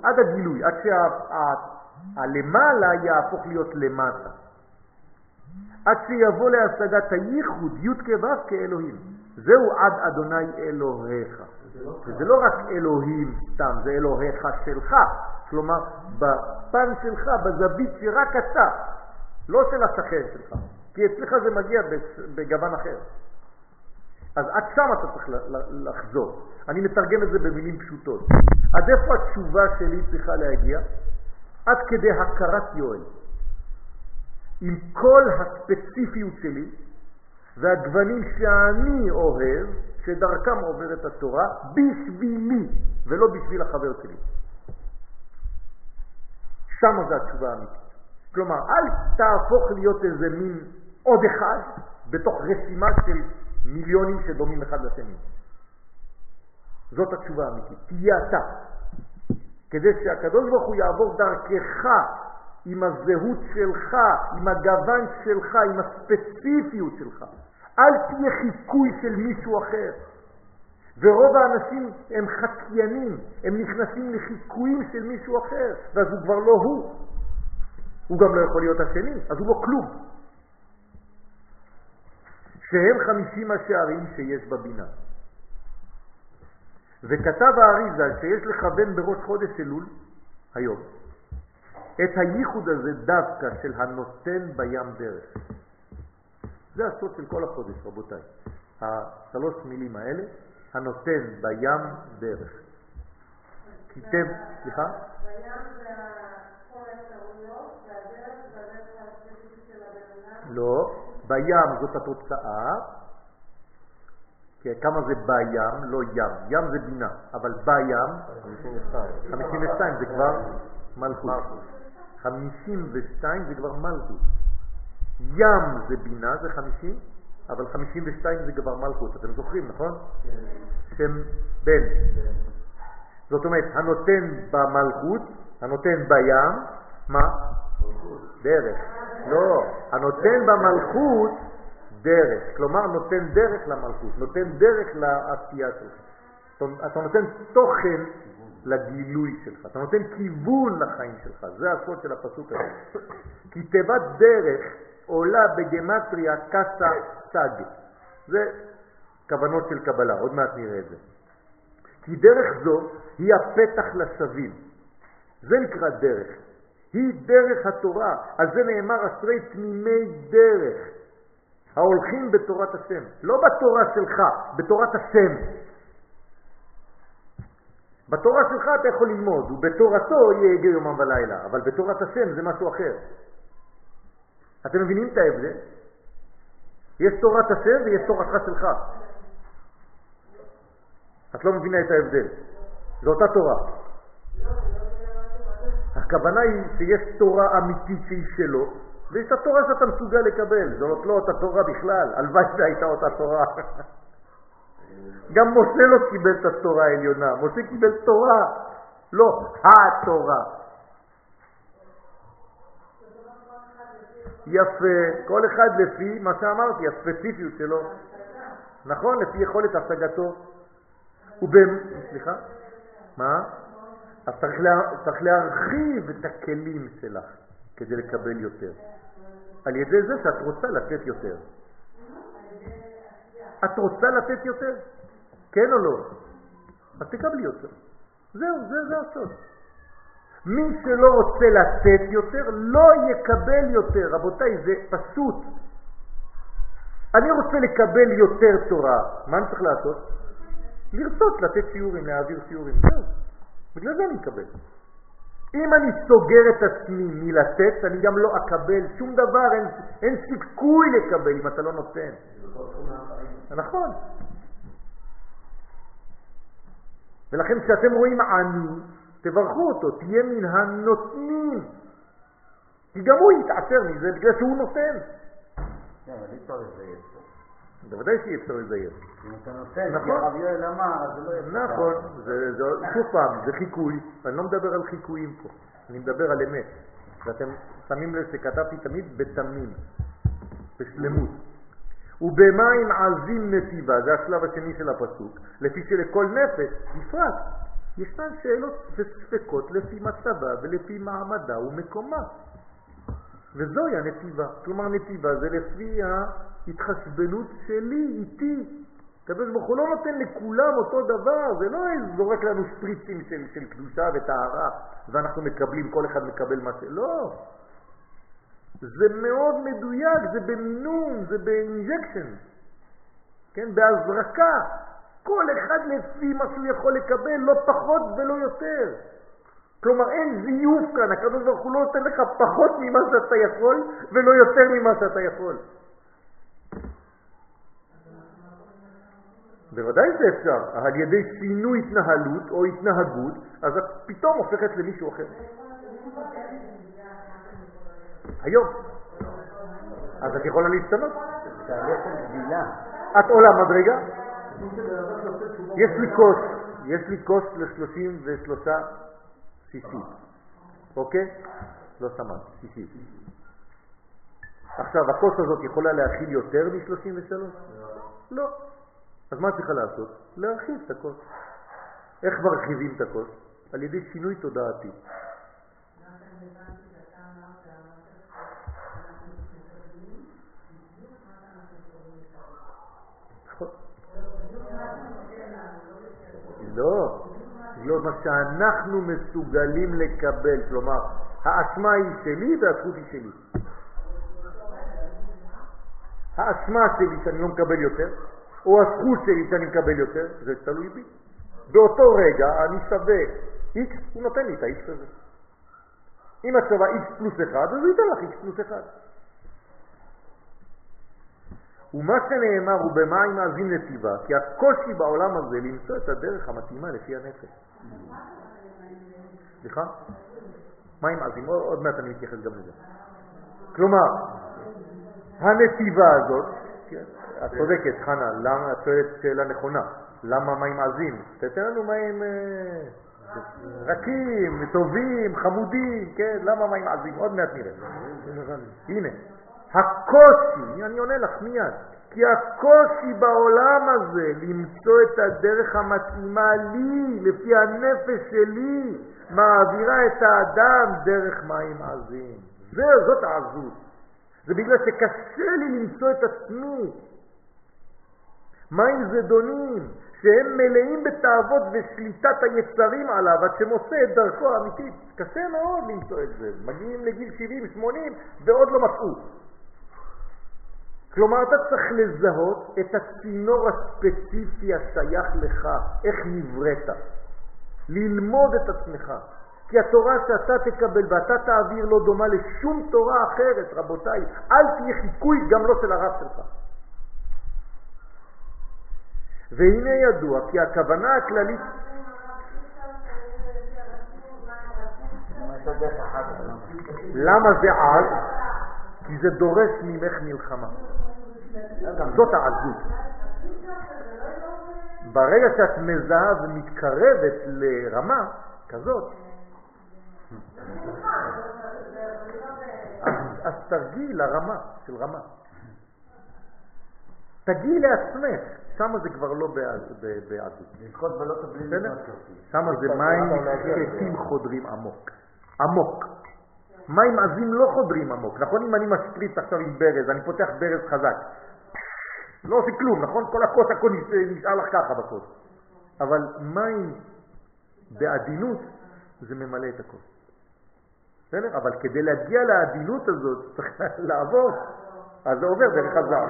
עד הגילוי, עד שהלמעלה שה, יהפוך להיות למטה. עד שיבוא להשגת הייחוד, י' כו' כאלוהים. זהו עד אדוני אלוהיך. וזה לא רק אלוהים סתם, זה אלוהיך שלך. כלומר, בפן שלך, בזווית שרק אתה, לא של השכן שלך. כי אצלך זה מגיע בגוון אחר. אז עד שם אתה צריך לחזור. אני מתרגם את זה במילים פשוטות. עד איפה התשובה שלי צריכה להגיע? עד כדי הכרת יואל. עם כל הספציפיות שלי והגוונים שאני אוהב, שדרכם עוברת התורה, בשבילי ולא בשביל החבר שלי. שם זה התשובה האמיתית. כלומר, אל תהפוך להיות איזה מין עוד אחד בתוך רשימה של מיליונים שדומים אחד לשני. זאת התשובה האמיתית. תהיה אתה. כדי שהקדוש ברוך הוא יעבור דרכך עם הזהות שלך, עם הגוון שלך, עם הספציפיות שלך. אל תהיה חיקוי של מישהו אחר. ורוב האנשים הם חקיינים, הם נכנסים לחיקויים של מישהו אחר, ואז הוא כבר לא הוא. הוא גם לא יכול להיות השני, אז הוא לא כלום. שהם חמישים השערים שיש בבינה. וכתב האריזה שיש לכוון בראש חודש אלול, היום, את הייחוד הזה דווקא של הנותן בים דרך. זה הסוד של כל החודש, רבותיי. השלוש מילים האלה, הנותן בים דרך. כיתב, סליחה? לא, בים זאת התוצאה, כמה זה בים, לא ים, ים זה בינה, אבל בים, 52 זה כבר מלכות, 52 זה כבר מלכות, ים זה בינה, זה 50, אבל 52 זה כבר מלכות, אתם זוכרים, נכון? שם בן. זאת אומרת, הנותן במלכות, הנותן בים, מה? דרך. לא, הנותן במלכות דרך, כלומר נותן דרך למלכות, נותן דרך לעשייה שלך. אתה נותן תוכן לגילוי שלך, אתה נותן כיוון לחיים שלך, זה הסוד של הפסוק הזה. כי תיבת דרך עולה בגמטריה קסה סג. זה כוונות של קבלה, עוד מעט נראה את זה. כי דרך זו היא הפתח לשבים. זה נקרא דרך. היא דרך התורה. על זה נאמר אשרי תמימי דרך, ההולכים בתורת השם. לא בתורה שלך, בתורת השם. בתורה שלך אתה יכול ללמוד, ובתורתו יהיה הגה יומם ולילה, אבל בתורת השם זה משהו אחר. אתם מבינים את ההבדל? יש תורת השם ויש תורתך שלך. את לא מבינה את ההבדל. זו אותה תורה. הכוונה היא שיש תורה אמיתית שהיא שלו, ויש את התורה שאתה מסוגל לקבל. זאת לא אותה תורה בכלל, הלוואי שהייתה אותה תורה. גם משה לא קיבל את התורה העליונה, משה קיבל תורה, לא התורה. יפה, כל אחד לפי מה שאמרתי, הספציפיות שלו. נכון, לפי יכולת השגתו. ובאמת, סליחה? מה? אז צריך להרחיב את הכלים שלך כדי לקבל יותר. על ידי זה שאת רוצה לתת יותר. את רוצה לתת יותר? כן או לא? אז תקבלי יותר. זהו, זה, זה הסוד. מי שלא רוצה לתת יותר, לא יקבל יותר. רבותיי, זה פשוט. אני רוצה לקבל יותר תורה, מה אני צריך לעשות? לרצות לתת שיעורים, להעביר שיעורים. בגלל זה אני מקבל. אם אני סוגר את עצמי מלתת, אני גם לא אקבל שום דבר, אין, אין סיכוי לקבל אם אתה לא נותן. נכון. ולכן כשאתם רואים עני, תברכו אותו, תהיה מן הנותנים. כי גם הוא יתעשר מזה בגלל שהוא נותן. כן, אבל אי אפשר לזייף פה. בוודאי שאי אפשר לזייף. אם אתה נותן, נכון. כי הרב יואל אמר, אז זה לא יפה. נכון, שוב פעם, זה חיקוי, אני לא מדבר על חיקויים פה, אני מדבר על אמת. ואתם שמים לב שכתבתי תמיד בתמים, בשלמות. ובמים עזים נתיבה, זה השלב השני של הפסוק, לפי שלכל נפש, בפרט, ישנן שאלות וספקות לפי מצבה ולפי מעמדה ומקומה. וזוהי הנתיבה. כלומר נתיבה זה לפי ההתחשבנות שלי, איתי. הקדוש ברוך הוא לא נותן לכולם אותו דבר, זה לא זורק לנו שפריצים של, של קדושה וטהרה ואנחנו מקבלים, כל אחד מקבל מה ש... לא. זה מאוד מדויק, זה במינון, זה ב injection, כן, בהזרקה. כל אחד לפי מה שהוא יכול לקבל, לא פחות ולא יותר. כלומר אין זיוף כאן, הקדוש ברוך הוא לא נותן לך פחות ממה שאתה יכול ולא יותר ממה שאתה יכול. בוודאי זה אפשר, על ידי שינוי התנהלות או התנהגות, אז את פתאום הופכת למישהו אחר. היום. אז את יכולה להשתנות. את עולה מדרגה. יש לי כוס, יש לי כוס ל-33 שישית, אוקיי? לא שמעת, שישית. עכשיו, הכוס הזאת יכולה להכיל יותר מ-33? לא. אז מה צריכה לעשות? להרחיב את הכוס. איך מרחיבים את הכוס? על ידי שינוי תודעתי. לא, לא מה שאנחנו מסוגלים לקבל, כלומר, האשמה היא שלי והזכות היא שלי. האשמה שלי שאני לא מקבל יותר, או הזכות שלי שאני מקבל יותר, זה תלוי בי. באותו רגע אני שווה x, הוא נותן לי את ה-x הזה. אם את שווה x פלוס 1, אז הוא ייתן לך x פלוס 1. ומה שנאמר הוא במה היא מאזין נתיבה, כי הקושי בעולם הזה למצוא את הדרך המתאימה לפי הנפש. סליחה? מה עם מאזין? עוד מעט אני מתייחס גם לזה. כלומר, הנתיבה הזאת, כן, את צודקת, חנה, למה, את שואלת שאלה נכונה, למה מים עזים? תתן לנו מים אה, רכים, טובים, חמודים, כן, למה מים עזים? עוד מעט נראה. הנה, הקושי, אני עונה לך מיד, כי הקושי בעולם הזה למצוא את הדרך המתאימה לי, לפי הנפש שלי, מעבירה את האדם דרך מים עזים. זה, זאת העזות. זה בגלל שקשה לי למצוא את עצמי. מים זדונים, שהם מלאים בתאוות ושליטת היצרים עליו, עד שמוצא את דרכו האמיתית. קשה מאוד למצוא את זה. מגיעים לגיל 70-80 ועוד לא מצאו. כלומר, אתה צריך לזהות את הצינור הספציפי השייך לך, איך נבראת. ללמוד את עצמך. כי התורה שאתה תקבל ואתה תעביר לא דומה לשום תורה אחרת, רבותיי. אל תהיה חיקוי גם לא של הרב שלך. והנה ידוע כי הכוונה הכללית... למה זה עז? כי זה דורש ממך מלחמה. זאת העזות. ברגע שאת מזהה ומתקרבת לרמה כזאת, אז תרגיעי לרמה של רמה. תגיעי לעצמך, שם זה כבר לא בעדות. לזכות ולא תבלי לבנות שם זה מים שקטים חודרים עמוק. עמוק. מים עזים לא חודרים עמוק. נכון אם אני משפריץ עכשיו עם ברז, אני פותח ברז חזק. לא עושה כלום, נכון? כל הכוס הכל נשאר לך ככה בכוס. אבל מים בעדינות זה ממלא את הכוס. בסדר? אבל כדי להגיע לעדינות הזאת צריך לעבור, אז זה עובר דרך הזעם.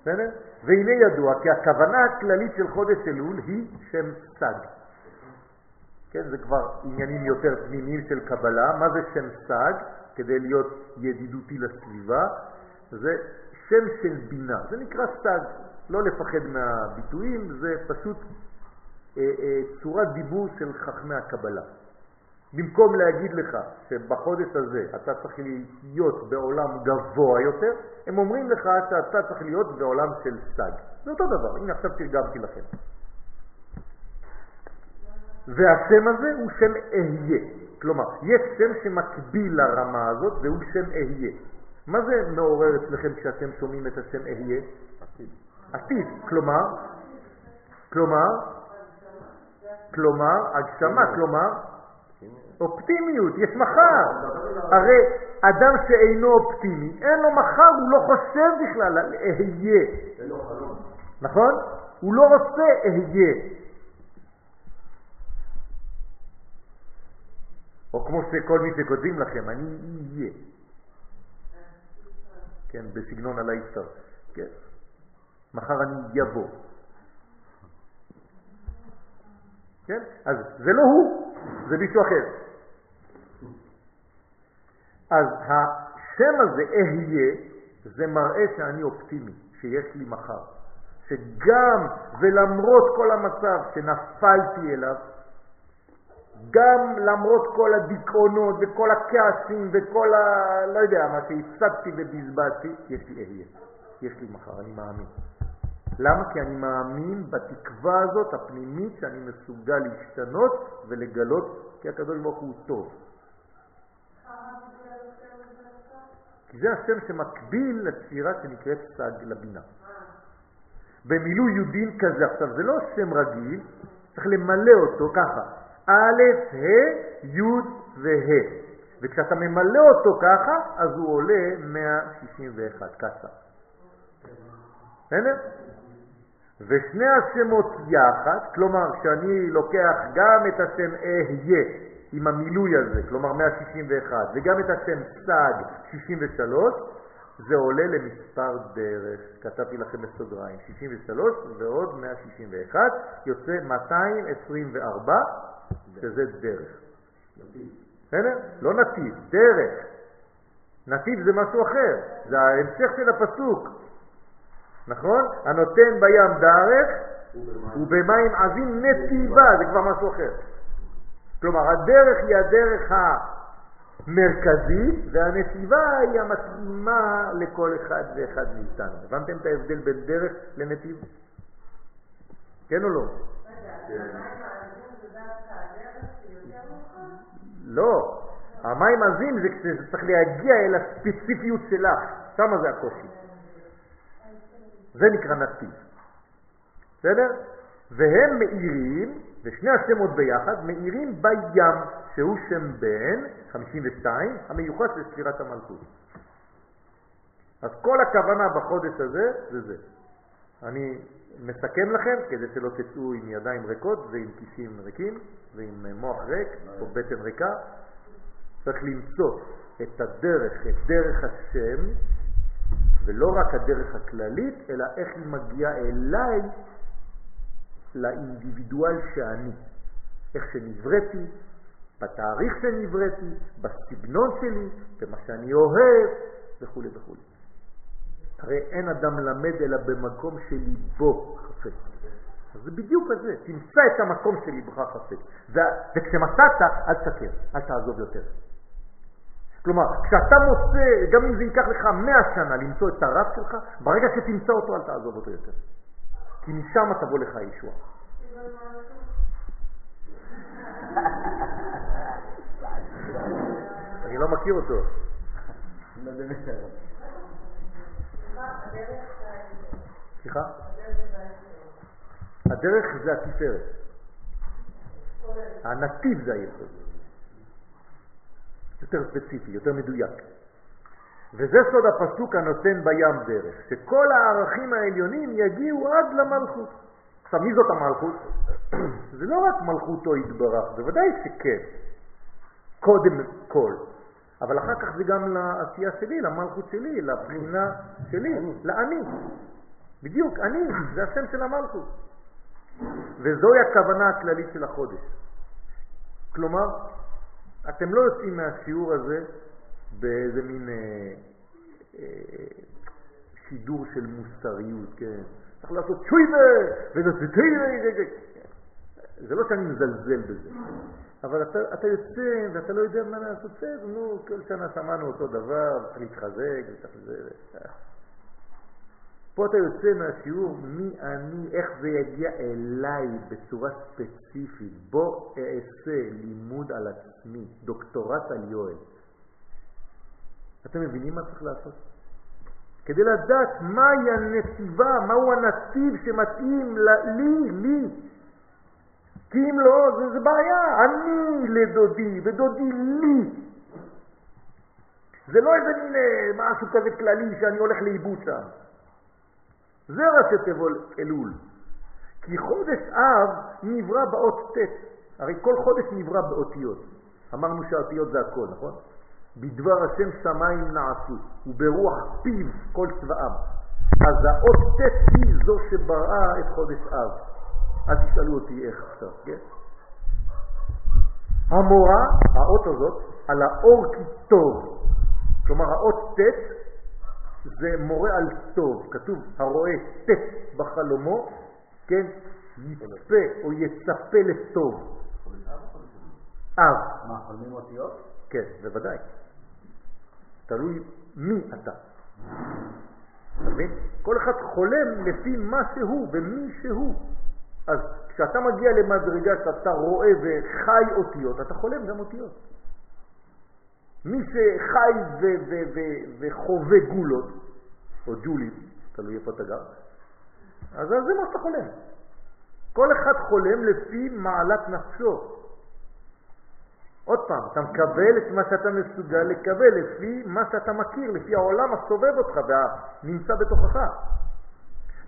בסדר? והנה ידוע כי הכוונה הכללית של חודש אלול היא שם סג. כן, זה כבר עניינים יותר פנימיים של קבלה. מה זה שם סג? כדי להיות ידידותי לסביבה, זה שם של בינה. זה נקרא סג. לא לפחד מהביטויים, זה פשוט אה, אה, צורת דיבור של חכמי הקבלה. במקום להגיד לך שבחודש הזה אתה צריך להיות בעולם גבוה יותר, הם אומרים לך שאתה צריך להיות בעולם של סג. זה אותו דבר, הנה עכשיו תרגמתי לכם. והשם הזה הוא שם אהיה. כלומר, יש שם שמקביל לרמה הזאת והוא שם אהיה. מה זה מעורר אצלכם כשאתם שומעים את השם אהיה? עתיד. עתיד, כלומר, כלומר, כלומר, הגשמה, כלומר, אופטימיות, יש מחר. הרי אדם שאינו אופטימי, אין לו מחר, הוא לא חושב בכלל על אהיה. נכון? הוא לא רוצה אהיה. או כמו שכל מי שכותבים לכם, אני אהיה. כן, בסגנון הלייסטר. כן. מחר אני יבוא. כן? אז זה לא הוא, זה מישהו אחר. אז השם הזה, אהיה, זה מראה שאני אופטימי, שיש לי מחר. שגם ולמרות כל המצב שנפלתי אליו, גם למרות כל הדיכאונות וכל הכעסים וכל ה... לא יודע מה שהפסדתי ובזבזתי, יש לי אהיה, יש לי מחר, אני מאמין. למה? כי אני מאמין בתקווה הזאת הפנימית שאני מסוגל להשתנות ולגלות כי הקדוש ברוך הוא טוב. כי זה השם שמקביל לספירה שנקראת סג לבינה. במילוי יודין כזה, עכשיו זה לא שם רגיל, צריך למלא אותו ככה, א', ה', י' וה'. וכשאתה ממלא אותו ככה, אז הוא עולה 161, ככה. בסדר? ושני השמות יחד, כלומר כשאני לוקח גם את השם אהיה עם המילוי הזה, כלומר 161, וגם את השם סג 63, זה עולה למספר דרך. כתבתי לכם בסוגריים, 63 ועוד 161, יוצא 224, שזה דרך. בסדר? לא נתיב, דרך. נתיב זה משהו אחר, זה ההמשך של הפסוק. נכון? הנותן בים דרך ובמים עזים נתיבה, זה כבר משהו אחר. כלומר, הדרך היא הדרך המרכזית, והנתיבה היא המתאימה לכל אחד ואחד מאיתנו. הבנתם את ההבדל בין דרך לנתיב? כן או לא? לא, המים עזים זה צריך להגיע אל הספציפיות שלך, שמה זה הקושי. זה נקרא נתיב. בסדר? והם מאירים, ושני השמות ביחד, מאירים בים, שהוא שם בן, 52, המיוחד של ספירת המלכות. אז כל הכוונה בחודש הזה זה זה. אני מסכם לכם, כדי שלא תצאו עם ידיים ריקות ועם כיסים ריקים ועם מוח ריק או בטן ריקה, צריך למצוא את הדרך, את דרך השם, ולא רק הדרך הכללית, אלא איך היא מגיעה אליי, לאינדיבידואל שאני. איך שנבראתי, בתאריך שנבראתי, בסגנון שלי, במה שאני אוהב, וכו' וכו'. הרי אין אדם למד אלא במקום שליבו חפץ. אז זה בדיוק הזה, תמצא את המקום שליבך חפץ. וכשמצאת, אל תשקר, אל תעזוב יותר. כלומר, כשאתה מוצא, גם אם זה ייקח לך מאה שנה למצוא את הרב שלך, ברגע שתמצא אותו אל תעזוב אותו יותר. כי משם תבוא לך ישוע. אני לא מכיר אותו. סליחה? הדרך זה התפארת. הנתיב זה היסוד. יותר ספציפי, יותר מדויק. וזה סוד הפסוק הנותן בים דרך, שכל הערכים העליונים יגיעו עד למלכות. עכשיו, מי זאת המלכות? זה לא רק מלכותו יתברך, בוודאי שכן, קודם כל, אבל אחר כך זה גם לעשייה שלי, למלכות שלי, לבחינה שלי, לאני. בדיוק, אני, זה השם של המלכות. וזוהי הכוונה הכללית של החודש. כלומר, אתם לא יוצאים מהשיעור הזה באיזה מין אה, אה, שידור של מוסריות, כן? צריך לעשות שויבה, וזה זה לא שאני מזלזל בזה, אבל אתה, אתה יוצא ואתה לא יודע מה לעשות, בסדר, נו, כל שנה שמענו אותו דבר, צריך להתחזק, וצריך לזה... פה אתה יוצא מהשיעור מי אני, איך זה יגיע אליי בצורה ספציפית. בוא אעשה לימוד על עצמי, דוקטורט על יואל. אתם מבינים מה צריך לעשות? כדי לדעת מהי הנתיבה, מהו הנתיב שמתאים לי, לי. כי אם לא, זה, זה בעיה. אני לדודי ודודי לי. זה לא איזה מין אה, משהו כזה כללי שאני הולך לאיבוד שם. זה ראשי תיבות אלול. כי חודש אב נברא באות ט', הרי כל חודש נברא באותיות. אמרנו שהאותיות זה הכל, נכון? בדבר השם שמיים נעשו, וברוח פיו כל צבאם. אז האות ט' היא זו שבראה את חודש אב. אל תשאלו אותי איך עכשיו, כן? המורה, האות הזאת, על האור כי טוב. כלומר, האות ט' זה מורה על טוב. כתוב, הרואה ט' בחלומו, כן, יצפה או יצפה לטוב. אב. מה, חולמים אותיות? כן, בוודאי. תלוי מי אתה. אתה מבין? כל אחד חולם לפי מה שהוא ומי שהוא. אז כשאתה מגיע למדרגה שאתה רואה וחי אותיות, אתה חולם גם אותיות. מי שחי וחווה גולות, או ג'ולים, תלוי איפה אתה גר, אז זה מה שאתה חולם. כל אחד חולם לפי מעלת נפשו. עוד פעם, אתה מקבל את מה שאתה מסוגל לקבל לפי מה שאתה מכיר, לפי העולם הסובב אותך והנמצא בתוכך.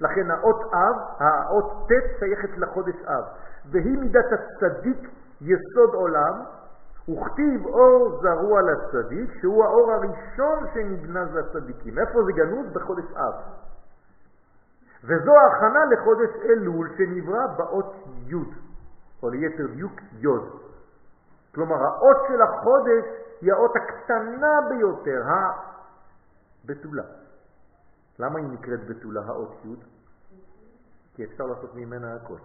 לכן האות אב, האות ט' שייכת לחודש אב, והיא מידת הצדיק יסוד עולם, וכתיב אור זרוע לצדיק, שהוא האור הראשון שנגנז לצדיקים. איפה זה גנוז? בחודש אב. וזו ההכנה לחודש אלול שנברא באות י', או ליתר דיוק י'. כלומר, האות של החודש היא האות הקטנה ביותר, הבתולה. למה היא נקראת בתולה, האות י'? כי אפשר לעשות ממנה הכל.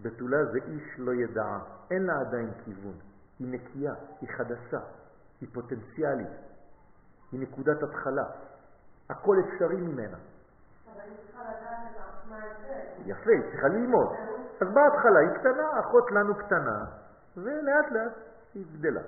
בתולה זה איש לא ידעה, אין לה עדיין כיוון. היא נקייה, היא חדשה, היא פוטנציאלית, היא נקודת התחלה. הכל אפשרי ממנה. יפה, היא צריכה ללמוד. אז בהתחלה היא קטנה, אחות לנו קטנה, ולאט לאט היא גדלה.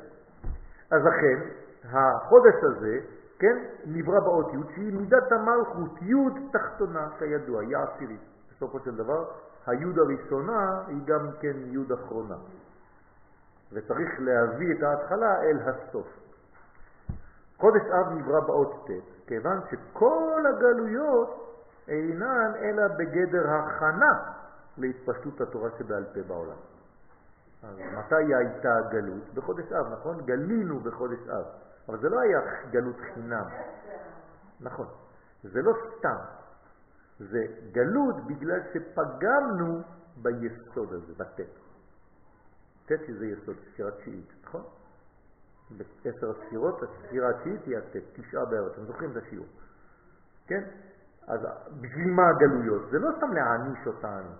אז לכן, החודש הזה, כן, נברא באות י' שהיא מידת המלכות, י' תחתונה, כידוע, היא עשירית. בסופו של דבר, הי' הראשונה היא גם כן י' אחרונה. וצריך להביא את ההתחלה אל הסוף. חודש אב נברא באות ט', כיוון שכל הגלויות אינן אלא בגדר הכנה להתפשטות התורה שבעל פה בעולם. אז מתי הייתה הגלות? בחודש אב, נכון? גלינו בחודש אב. אבל זה לא היה גלות חינם. נכון. זה לא סתם. זה גלות בגלל שפגמנו ביסוד הזה, בטט. ט' שזה יסוד, ספירה תשיעית, נכון? בעשר הספירות, הספירה התשיעית היא הט', תשעה בערב, אתם זוכרים את השיעור, כן? אז בשביל מה הגלויות? זה לא סתם להעניש אותנו,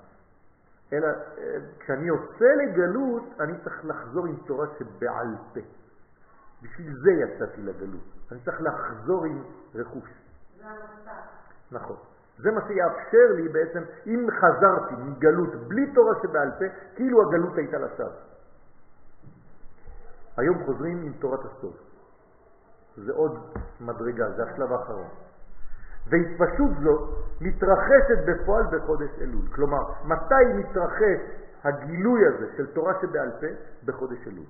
אלא אה, כשאני עושה לגלות, אני צריך לחזור עם תורה שבעל פה. בשביל זה יצאתי לגלות. אני צריך לחזור עם רכוש. זה המסע. נכון. זה מה שיאפשר לי בעצם, אם חזרתי מגלות בלי תורה שבעל פה, כאילו הגלות הייתה לשווא. היום חוזרים עם תורת הסוד. זה עוד מדרגה, זה השלב האחרון. והתפשטות זו מתרחשת בפועל בחודש אלול. כלומר, מתי מתרחש הגילוי הזה של תורה שבעל פה? בחודש אלול.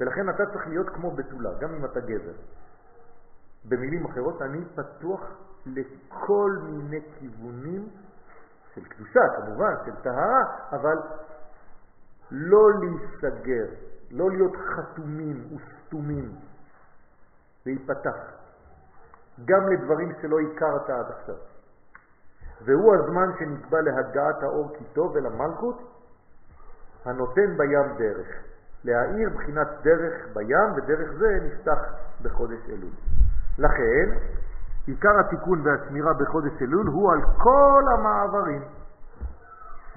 ולכן אתה צריך להיות כמו בתולה, גם אם אתה גבר. במילים אחרות, אני פתוח לכל מיני כיוונים של קדושה, כמובן, של טהרה, אבל לא להיסגר, לא להיות חתומים וסתומים, להיפתח, גם לדברים שלא הכרת עד עכשיו. והוא הזמן שנקבע להגעת האור כי טוב אל המלכות, הנותן בים דרך. להאיר בחינת דרך בים, ודרך זה נפתח בחודש אלול. לכן, עיקר התיקון והשמירה בחודש אלול הוא על כל המעברים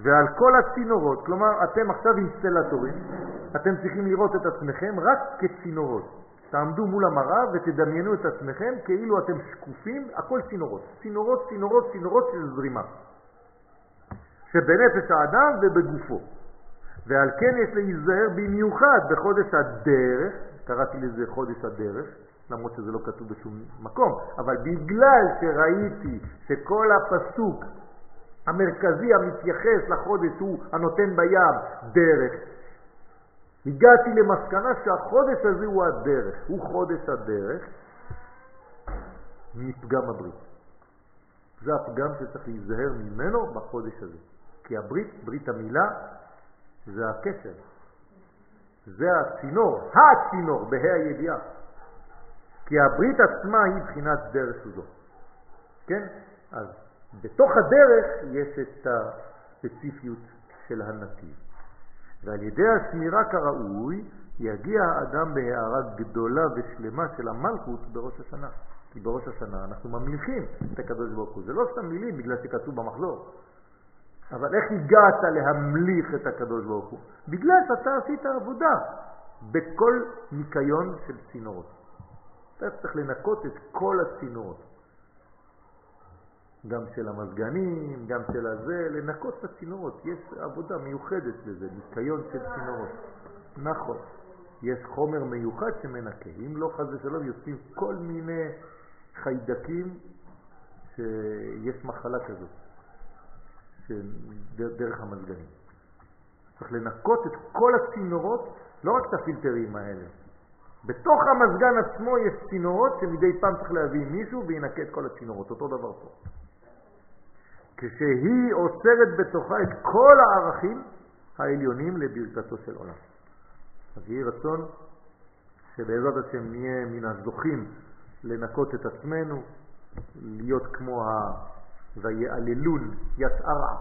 ועל כל הצינורות. כלומר, אתם עכשיו אינסטלטורים, אתם צריכים לראות את עצמכם רק כצינורות. תעמדו מול המראה ותדמיינו את עצמכם כאילו אתם שקופים, הכל צינורות. צינורות, צינורות, צינורות של זרימה. שבנפש האדם ובגופו. ועל כן יש להיזהר במיוחד בחודש הדרך, קראתי לזה חודש הדרך, למרות שזה לא כתוב בשום מקום, אבל בגלל שראיתי שכל הפסוק המרכזי המתייחס לחודש הוא הנותן בים דרך, הגעתי למסקנה שהחודש הזה הוא הדרך, הוא חודש הדרך מפגם הברית. זה הפגם שצריך להיזהר ממנו בחודש הזה. כי הברית, ברית המילה, זה הקשר. זה הצינור, הצינור, בה"א הידיעה. כי הברית עצמה היא בחינת דרך זו. כן? אז בתוך הדרך יש את הספציפיות של הנתיב. ועל ידי השמירה כראוי יגיע האדם בהערה גדולה ושלמה של המלכות בראש השנה. כי בראש השנה אנחנו ממליכים את הקדוש ברוך הוא. זה לא סתם מילים בגלל שכתוב במחזור. אבל איך הגעת להמליך את הקדוש ברוך הוא? בגלל שאתה עשית עבודה בכל ניקיון של צינורות. אתה צריך לנקות את כל הצינורות. גם של המזגנים, גם של הזה, לנקות את הצינורות. יש עבודה מיוחדת לזה, ניקיון של צינורות. נכון. יש חומר מיוחד שמנקה. אם לא חז ושלום יוצאים כל מיני חיידקים שיש מחלה כזאת. דרך המזגנים. צריך לנקות את כל הצינורות, לא רק את הפילטרים האלה. בתוך המזגן עצמו יש צינורות שמדי פעם צריך להביא מישהו וינקה את כל הצינורות, אותו דבר פה. כשהיא אוסרת בתוכה את כל הערכים העליונים לברכתו של עולם. אז יהי רצון שבעזרת השם נהיה מן הזוכים לנקות את עצמנו, להיות כמו ה... ויעללון יצערה,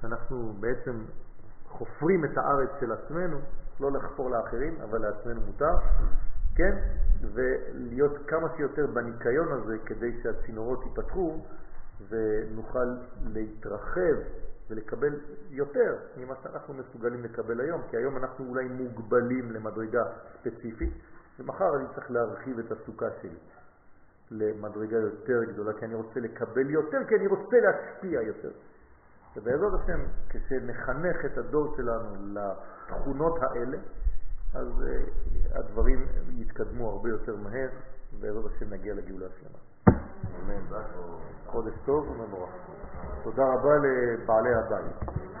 שאנחנו בעצם חופרים את הארץ של עצמנו, לא לחפור לאחרים, אבל לעצמנו מותר, כן? ולהיות כמה שיותר בניקיון הזה כדי שהצינורות ייפתחו ונוכל להתרחב ולקבל יותר ממה שאנחנו מסוגלים לקבל היום, כי היום אנחנו אולי מוגבלים למדרגה ספציפית, ומחר אני צריך להרחיב את הסוכה שלי למדרגה יותר גדולה, כי אני רוצה לקבל יותר, כי אני רוצה להשפיע יותר. ובעזרת השם, כשנחנך את הדור שלנו לתכונות האלה, אז uh, הדברים יתקדמו הרבה יותר מהר, ובעזרת השם נגיע לגאולה שלמה. אמן. חודש טוב ומבורך. תודה רבה לבעלי הבית.